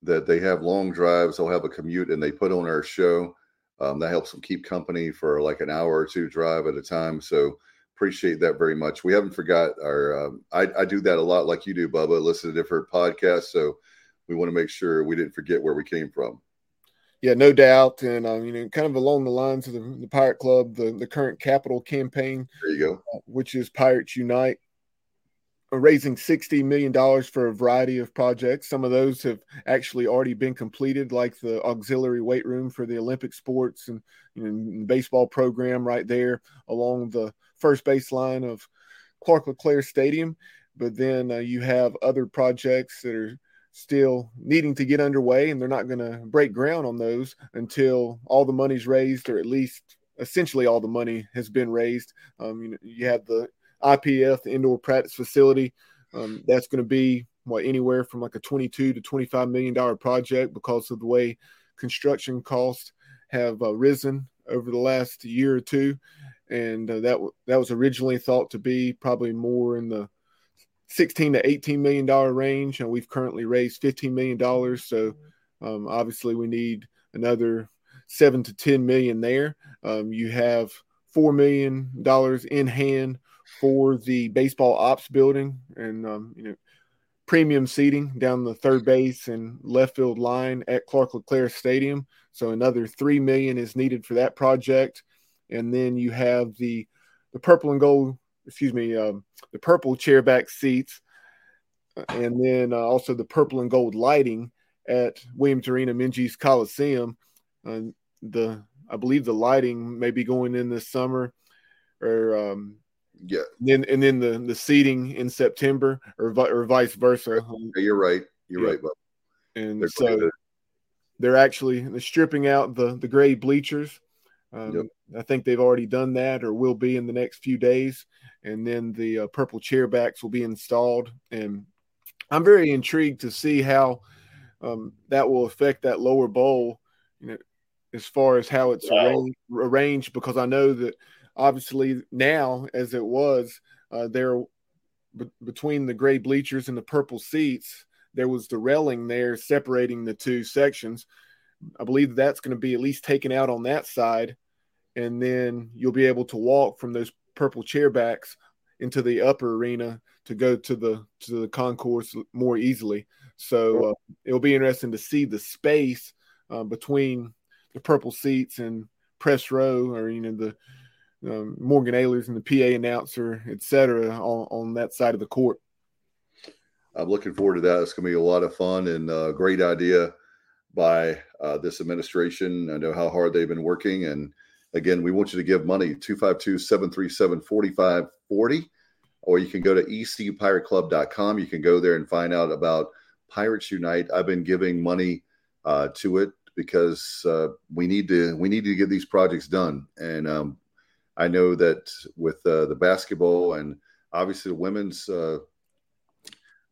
that they have long drives, they'll have a commute, and they put on our show. Um, that helps them keep company for like an hour or two drive at a time. So appreciate that very much. We haven't forgot our. Um, I, I do that a lot, like you do, Bubba. Listen to different podcasts, so we want to make sure we didn't forget where we came from. Yeah, no doubt, and um, you know, kind of along the lines of the, the Pirate Club, the the current capital campaign. There you go. Uh, which is Pirates Unite, raising sixty million dollars for a variety of projects. Some of those have actually already been completed, like the auxiliary weight room for the Olympic sports and you know, baseball program right there along the first baseline of Clark LeClair Stadium. But then uh, you have other projects that are still needing to get underway, and they're not going to break ground on those until all the money's raised, or at least essentially all the money has been raised. Um, you know, you have the IPF, the indoor practice facility. Um, that's going to be what anywhere from like a 22 to 25 million dollar project because of the way construction costs have uh, risen over the last year or two, and uh, that that was originally thought to be probably more in the 16 to 18 million dollar range and we've currently raised 15 million dollars. So um, obviously we need another 7 to 10 million there. Um, you have 4 million dollars in hand for the baseball ops building and um, you know premium seating down the third base and left field line at Clark LeClair Stadium. So another 3 million is needed for that project and then you have the the purple and gold excuse me, um, the purple chairback seats, uh, and then uh, also the purple and gold lighting at Williams Arena Minges Coliseum. Uh, the I believe the lighting may be going in this summer, or um, yeah, then and then the the seating in September, or or vice versa. You're right. You're yeah. right, Bob. And they're so they're actually stripping out the the gray bleachers Um, yep. I think they've already done that or will be in the next few days. And then the uh, purple chairbacks will be installed. And I'm very intrigued to see how um, that will affect that lower bowl, you know, as far as how it's wow. arranged, arranged, because I know that obviously now, as it was, uh, there b- between the gray bleachers and the purple seats, there was the railing there separating the two sections. I believe that's going to be at least taken out on that side, and then you'll be able to walk from those purple chairbacks into the upper arena to go to the to the concourse more easily. So uh, it'll be interesting to see the space uh, between the purple seats and press row, or you know the um, Morgan Ayler's and the PA announcer, et cetera, on, on that side of the court. I'm looking forward to that. It's going to be a lot of fun and a great idea by uh, this administration. I know how hard they've been working. And again, we want you to give money 252 737 4540, or you can go to ecupirateclub.com. You can go there and find out about Pirates Unite. I've been giving money uh, to it because uh, we need to we need to get these projects done. And um, I know that with uh, the basketball and obviously the women's uh,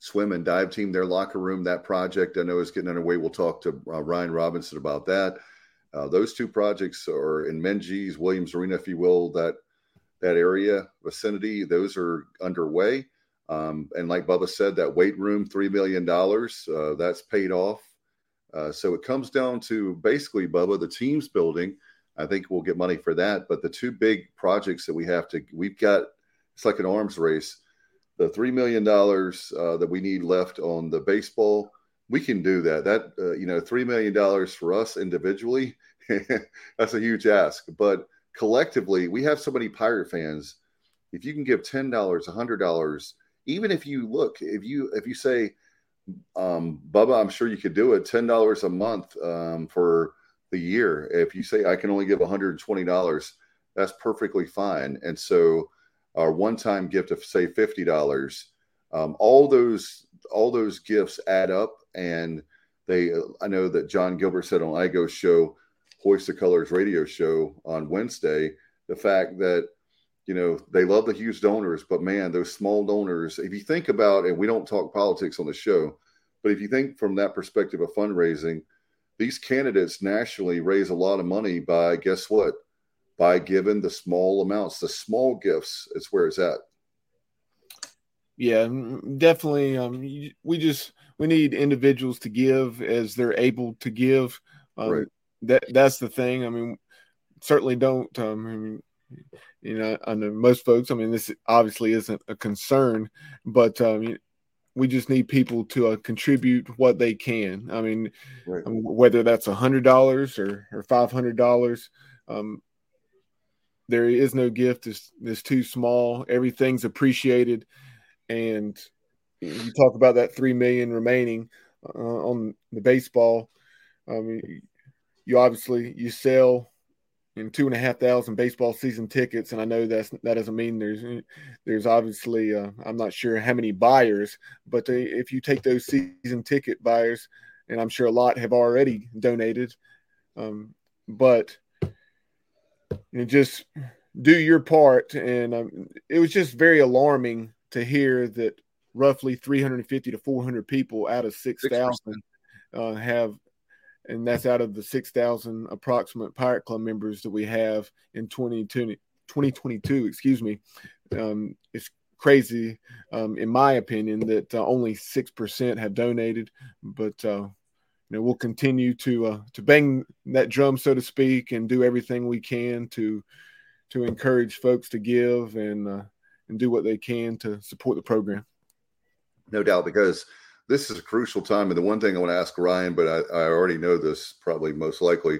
swim and dive team, their locker room, that project I know is getting underway. We'll talk to uh, Ryan Robinson about that. Uh, those two projects are in Minges, Williams Arena, if you will, that that area vicinity. Those are underway. Um, and like Bubba said, that weight room, $3 million, uh, that's paid off. Uh, so it comes down to basically, Bubba, the team's building. I think we'll get money for that. But the two big projects that we have to, we've got, it's like an arms race. The $3 million uh, that we need left on the baseball, we can do that. That, uh, you know, $3 million for us individually, that's a huge ask. But collectively, we have so many Pirate fans. If you can give $10, $100, even if you look, if you if you say, um, Bubba, I'm sure you could do it. Ten dollars a month um, for the year. If you say I can only give 120 dollars, that's perfectly fine. And so, our one-time gift of say fifty dollars, um, all those all those gifts add up, and they. I know that Jon Gilbert said on Igo's show, Hoist the Colors radio show on Wednesday, the fact that you know, they love the huge donors, but man, those small donors, if you think about, and we don't talk politics on the show, but if you think from that perspective of fundraising, these candidates nationally raise a lot of money by guess what? By giving the small amounts, the small gifts. It's where it's at. Yeah, definitely. Um, we just we need individuals to give as they're able to give. Um, right. That that's the thing. I mean, certainly don't. Um, I mean, you know, I know most folks. I mean, this obviously isn't a concern, but um, we just need people to uh, contribute what they can. I mean, right. Um, whether that's a hundred dollars or or five hundred dollars, um, there is no gift that's too small. Everything's appreciated, and you talk about that three million remaining uh, on the baseball. I mean, you obviously you sell and two and a half thousand baseball season tickets, and I know that's that doesn't mean there's there's obviously uh, I'm not sure how many buyers, but they, if you take those season ticket buyers, and I'm sure a lot have already donated, um, but know, just do your part. And um, it was just very alarming to hear that roughly 350 to 400 people out of 6,000 uh, have and that's out of the 6,000 approximate Pirate Club members that we have in 2020, 2022. Excuse me. Um, it's crazy, um, in my opinion, that uh, only 6% have donated, but uh, you know, we'll continue to uh, to bang that drum, so to speak, and do everything we can to to encourage folks to give and uh, and do what they can to support the program. No doubt, because this is a crucial time. And the one thing I want to ask Ryan, but I, I already know this probably most likely,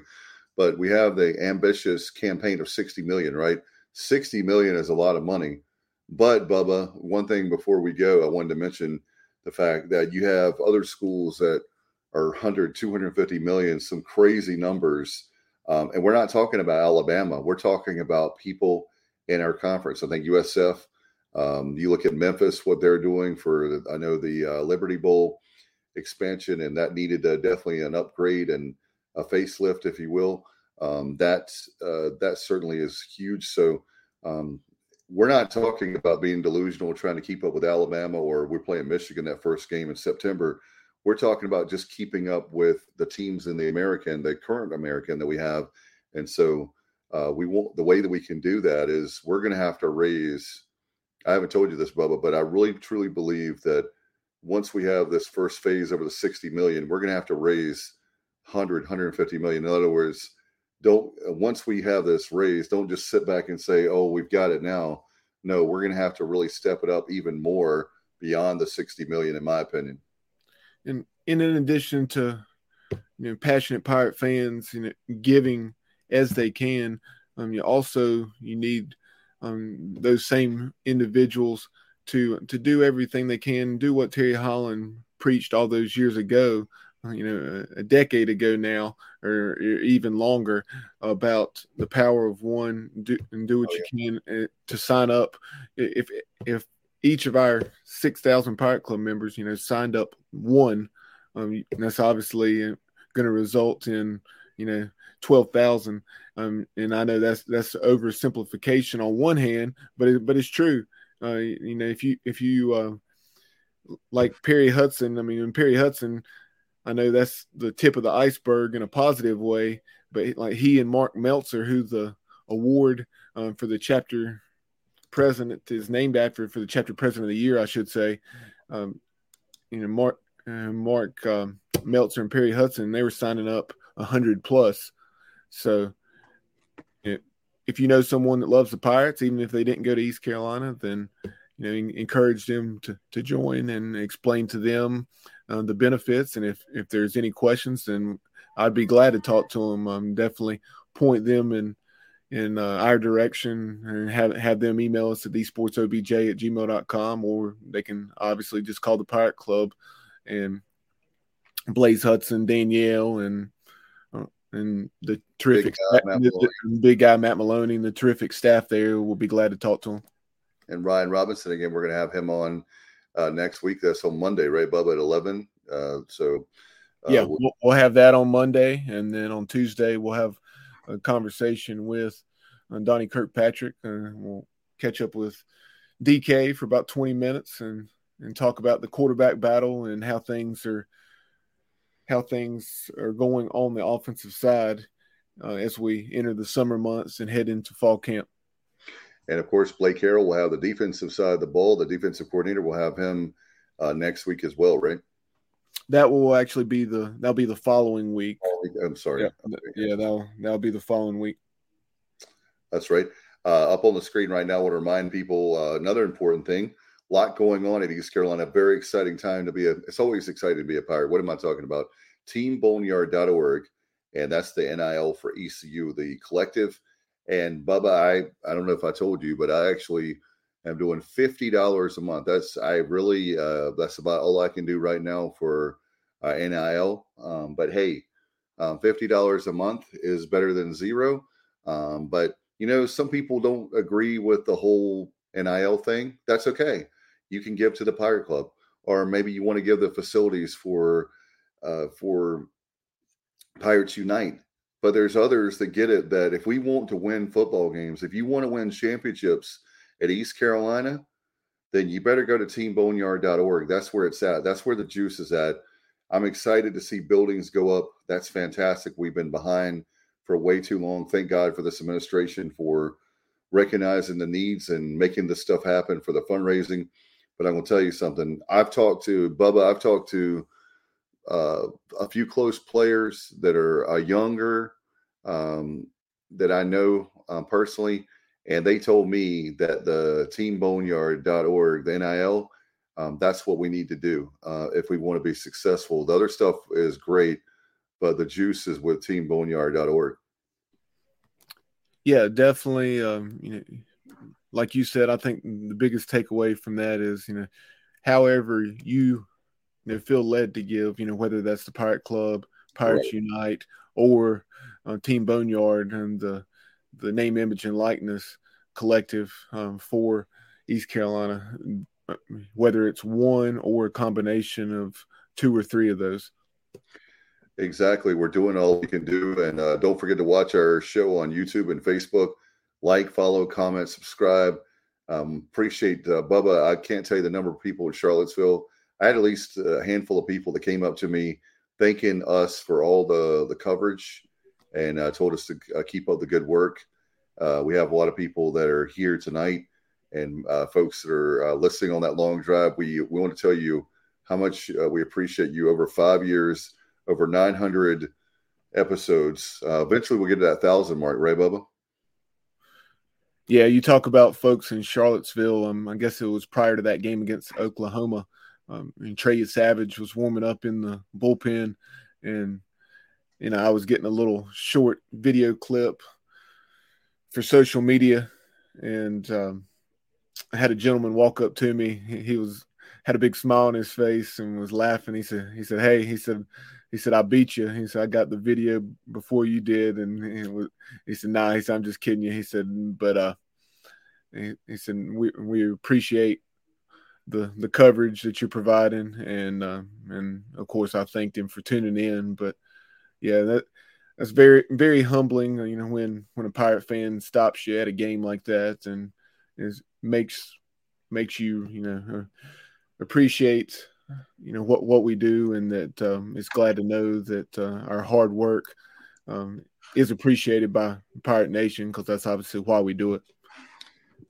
but we have the ambitious campaign of 60 million, right? 60 million is a lot of money. But Bubba, one thing before we go, I wanted to mention the fact that you have other schools that are 100, 250 million, some crazy numbers. Um, and we're not talking about Alabama. We're talking about people in our conference. I think USF um, you look at Memphis, what they're doing for, I know the uh, Liberty Bowl expansion, and that needed uh, definitely an upgrade and a facelift, if you will. um, that uh, that certainly is huge. So um, we're not talking about being delusional, trying to keep up with Alabama, or we're playing Michigan that first game in September. We're talking about just keeping up with the teams in the American, the current American that we have, and so uh, we want the way that we can do that is we're going to have to raise. I haven't told you this, Bubba, but I really truly believe that once we have this first phase over the 60 million, we're going to have to raise 100, 150 million. In other words, don't once we have this raised, don't just sit back and say, "Oh, we've got it now." No, we're going to have to really step it up even more beyond the 60 million, in my opinion. And, and in addition to you know passionate pirate fans, you know, giving as they can, um, you also you need um, those same individuals to to do everything they can, do what Terry Holland preached all those years ago, you know, a decade ago now, or even longer, about the power of one, do, and do what oh, yeah. you can uh, to sign up. If if each of our six thousand Pirate Club members, you know, signed up one, um, that's obviously going to result in you know twelve thousand. Um, and I know that's that's oversimplification on one hand, but it, but it's true. Uh, you know, if you if you uh, like Perry Hudson, I mean, Perry Hudson, I know that's the tip of the iceberg in a positive way, but like he and Mark Meltzer, who's the award um, for the chapter president is named after for the chapter president of the year, I should say. Um, you know, Mark uh, Mark um, Meltzer and Perry Hudson, they were signing up hundred plus. So, if you know someone that loves the Pirates, even if they didn't go to East Carolina, then you know encourage them to to join and explain to them uh, the benefits. And if if there's any questions, then I'd be glad to talk to them. Um, definitely point them in in uh, our direction and have have them email us at thesportsobj at gmail.com or they can obviously just call the Pirate Club and Blaze Hudson, Danielle, and and the terrific big guy, the, the big guy Matt Maloney and the terrific staff there will be glad to talk to him. And Ryan Robinson again, we're going to have him on uh, next week. That's on Monday, right, Bubba, at eleven. Uh, so uh, yeah, we'll, we'll, have that on Monday, and then on Tuesday we'll have a conversation with uh, Donnie Kirkpatrick, and we'll catch up with DK for about twenty minutes and and talk about the quarterback battle and how things are how things are going on the offensive side uh, as we enter the summer months and head into fall camp. And of course, Blake Harrell will have the defensive side of the ball. The defensive coordinator will have him uh, next week as well, right? That will actually be the that'll be the following week. I'm sorry. Yeah, yeah that'll that'll be the following week. That's right. Uh, up on the screen right now, I want to remind people uh, another important thing. A lot going on at East Carolina. Very exciting time to be a. It's always exciting to be a pirate. What am I talking about? Teamboneyard.org, and that's the NIL for ECU, the collective. And Bubba, I I don't know if I told you, but I actually am doing fifty dollars a month. That's I really uh, that's about all I can do right now for uh, NIL. Um, but hey, um, fifty dollars a month is better than zero. Um, but you know, some people don't agree with the whole NIL thing. That's okay you can give to the Pirate Club, or maybe you want to give the facilities for uh, for Pirates Unite. But there's others that get it that if we want to win football games, if you want to win championships at East Carolina, then you better go to teamboneyard.org. That's where it's at. That's where the juice is at. I'm excited to see buildings go up. That's fantastic. We've been behind for way too long. Thank God for this administration for recognizing the needs and making this stuff happen for the fundraising. But I'm going to tell you something. I've talked to Bubba. I've talked to uh, a few close players that are uh, younger um, that I know uh, personally, and they told me that the teamboneyard.org, the NIL, um, that's what we need to do uh, if we want to be successful. The other stuff is great, but the juice is with teamboneyard.org. Yeah, definitely. Um, you know, like you said, I think the biggest takeaway from that is, you know, however you, you know, feel led to give, you know, whether that's the Pirate Club, Pirates right. Unite, or uh, Team Boneyard and the the name, image, and likeness collective um, for East Carolina, whether it's one or a combination of two or three of those. Exactly. We're doing all we can do. And uh, don't forget to watch our show on YouTube and Facebook. Like, follow, comment, subscribe. Um, appreciate uh, Bubba. I can't tell you the number of people in Charlottesville. I had at least a handful of people that came up to me thanking us for all the, the coverage and uh, told us to uh, keep up the good work. Uh, we have a lot of people that are here tonight and uh, folks that are uh, listening on that long drive. We, we want to tell you how much we appreciate you over five years over 900 episodes. Uh, eventually, we'll get to that thousand mark, right, Bubba? Yeah, you talk about folks in Charlottesville. Um, I guess it was prior to that game against Oklahoma. Um, and Trey Savage was warming up in the bullpen, and you know I was getting a little short video clip for social media, and um, I had a gentleman walk up to me. He, was had a big smile on his face and was laughing. He said, "He said, hey, he said, he said, I beat you. He said, I got the video before you did. And he, was, he said, nah, he said, I'm just kidding you. He said, but, uh, he, he said, we, we appreciate the, the coverage that you're providing. And, uh, and of course I thanked him for tuning in, but yeah, that, that's very, very humbling, you know, when, when a pirate fan stops you at a game like that and is makes, makes you, you know, appreciate you know what what we do, and that um, glad to know that uh, our hard work um, is appreciated by Pirate Nation because that's obviously why we do it.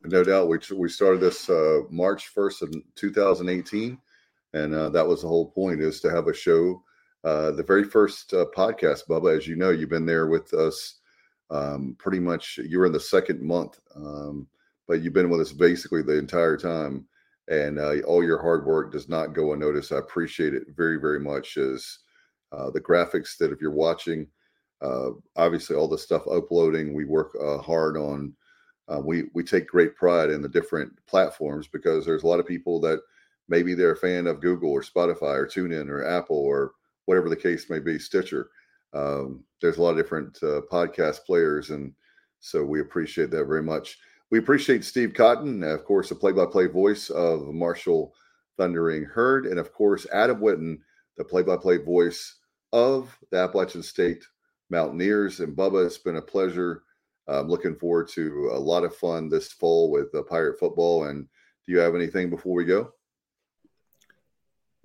No doubt, we we started this uh, March first of 2018, and uh, that was the whole point is to have a show. Uh, the very first uh, podcast, Bubba, as you know, you've been there with us um, pretty much. You were in the second month, um, but you've been with us basically the entire time and uh, all your hard work does not go unnoticed. I appreciate it very, very much. As uh, the graphics that if you're watching, uh, obviously all the stuff uploading, we work hard on. We we take great pride in the different platforms because there's a lot of people that maybe they're a fan of Google or Spotify or TuneIn or Apple or whatever the case may be, Stitcher. Um, there's a lot of different uh, podcast players, and so we appreciate that very much. We appreciate Steve Cotton, of course, the play by play voice of Marshall Thundering Herd, and of course, Adam Witten, the play by play voice of the Appalachian State Mountaineers. And Bubba, it's been a pleasure. I'm looking forward to a lot of fun this fall with the Pirate football. And do you have anything before we go?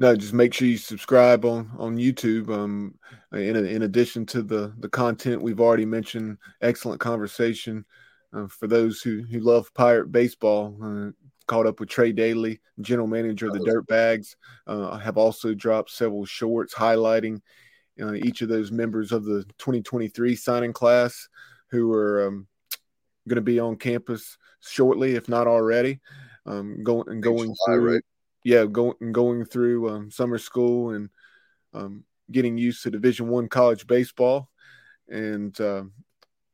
No, just make sure you subscribe on on YouTube. Um, in in addition to the the content we've already mentioned, excellent conversation uh, for those who, who love pirate baseball, uh, caught up with Trey Daly, general manager of the Dirtbags. Uh, have also dropped several shorts highlighting uh, each of those members of the 2023 signing class who are um, going to be on campus shortly, if not already. Um, going and going July, through, right? Yeah, going going through um, summer school and um, getting used to Division One college baseball, and uh,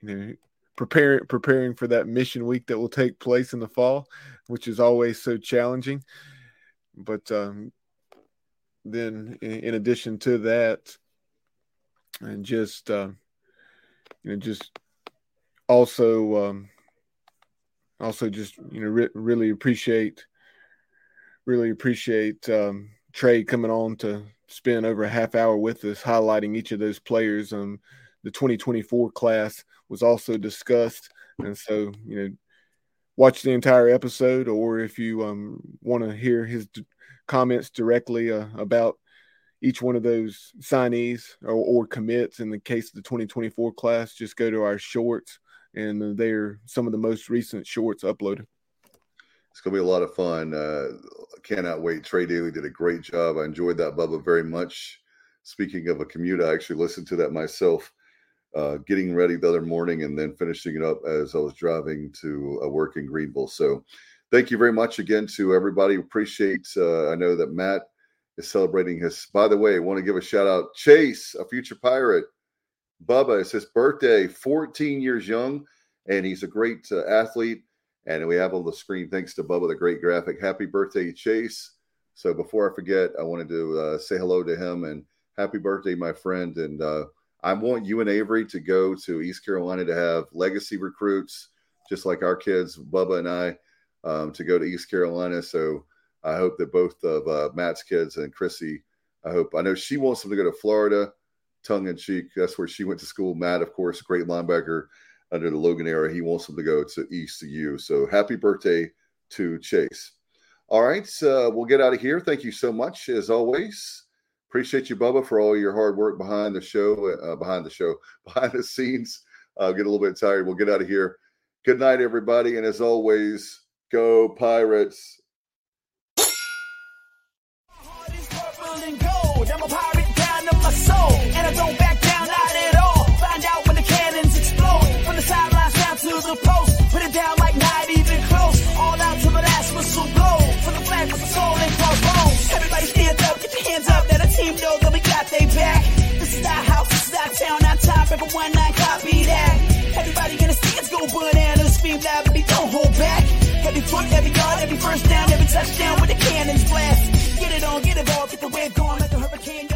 you know preparing preparing for that mission week that will take place in the fall, which is always so challenging. But um, then, in, in, addition to that, and just uh, you know, just also um, also just you know re- really appreciate really appreciate um, Trey coming on to spend over a half hour with us, highlighting each of those players. Um, the 2024 class was also discussed. And so, you know, watch the entire episode, or if you um, want to hear his d- comments directly uh, about each one of those signees or, or, commits in the case of the 2024 class, just go to our shorts, and they're some of the most recent shorts uploaded. It's going to be a lot of fun. Uh, cannot wait. Trey Daly did a great job. I enjoyed that, Bubba, very much. Speaking of a commute, I actually listened to that myself uh, getting ready the other morning and then finishing it up as I was driving to uh, work in Greenville. So, thank you very much again to everybody. Appreciate. Uh, I know that Matt is celebrating his. By the way, I want to give a shout out Chase, a future pirate. Bubba, it's his birthday, 14 years young, and he's a great uh, athlete. And we have on the screen, thanks to Bubba, the great graphic. Happy birthday, Chase. So before I forget, I wanted to uh, say hello to him and happy birthday, my friend. And uh, I want you and Avery to go to East Carolina to have legacy recruits, just like our kids, Bubba and I, um, to go to East Carolina. So I hope that both of uh, Matt's kids and Chrissy, I hope, I know she wants them to go to Florida, tongue in cheek. That's where she went to school. Matt, of course, great linebacker under the Logan era. He wants them to go to ECU. So happy birthday to Chase. All right, uh, we'll get out of here. Thank you so much, as always. Appreciate you, Bubba, for all your hard work behind the show, uh, behind the show, behind the scenes. Uh, get a little bit tired. We'll get out of here. Good night, everybody. And as always, go Pirates. Put get your hands up. Let a team know that we got their back. This is our house, this is our town, our top. Everyone not copy that. Everybody gonna see us go bananas. Scream loud, but don't hold back. Every foot, every yard, every first down, every touchdown with the cannons blast. Get it on, get it all, get the wave going like a hurricane.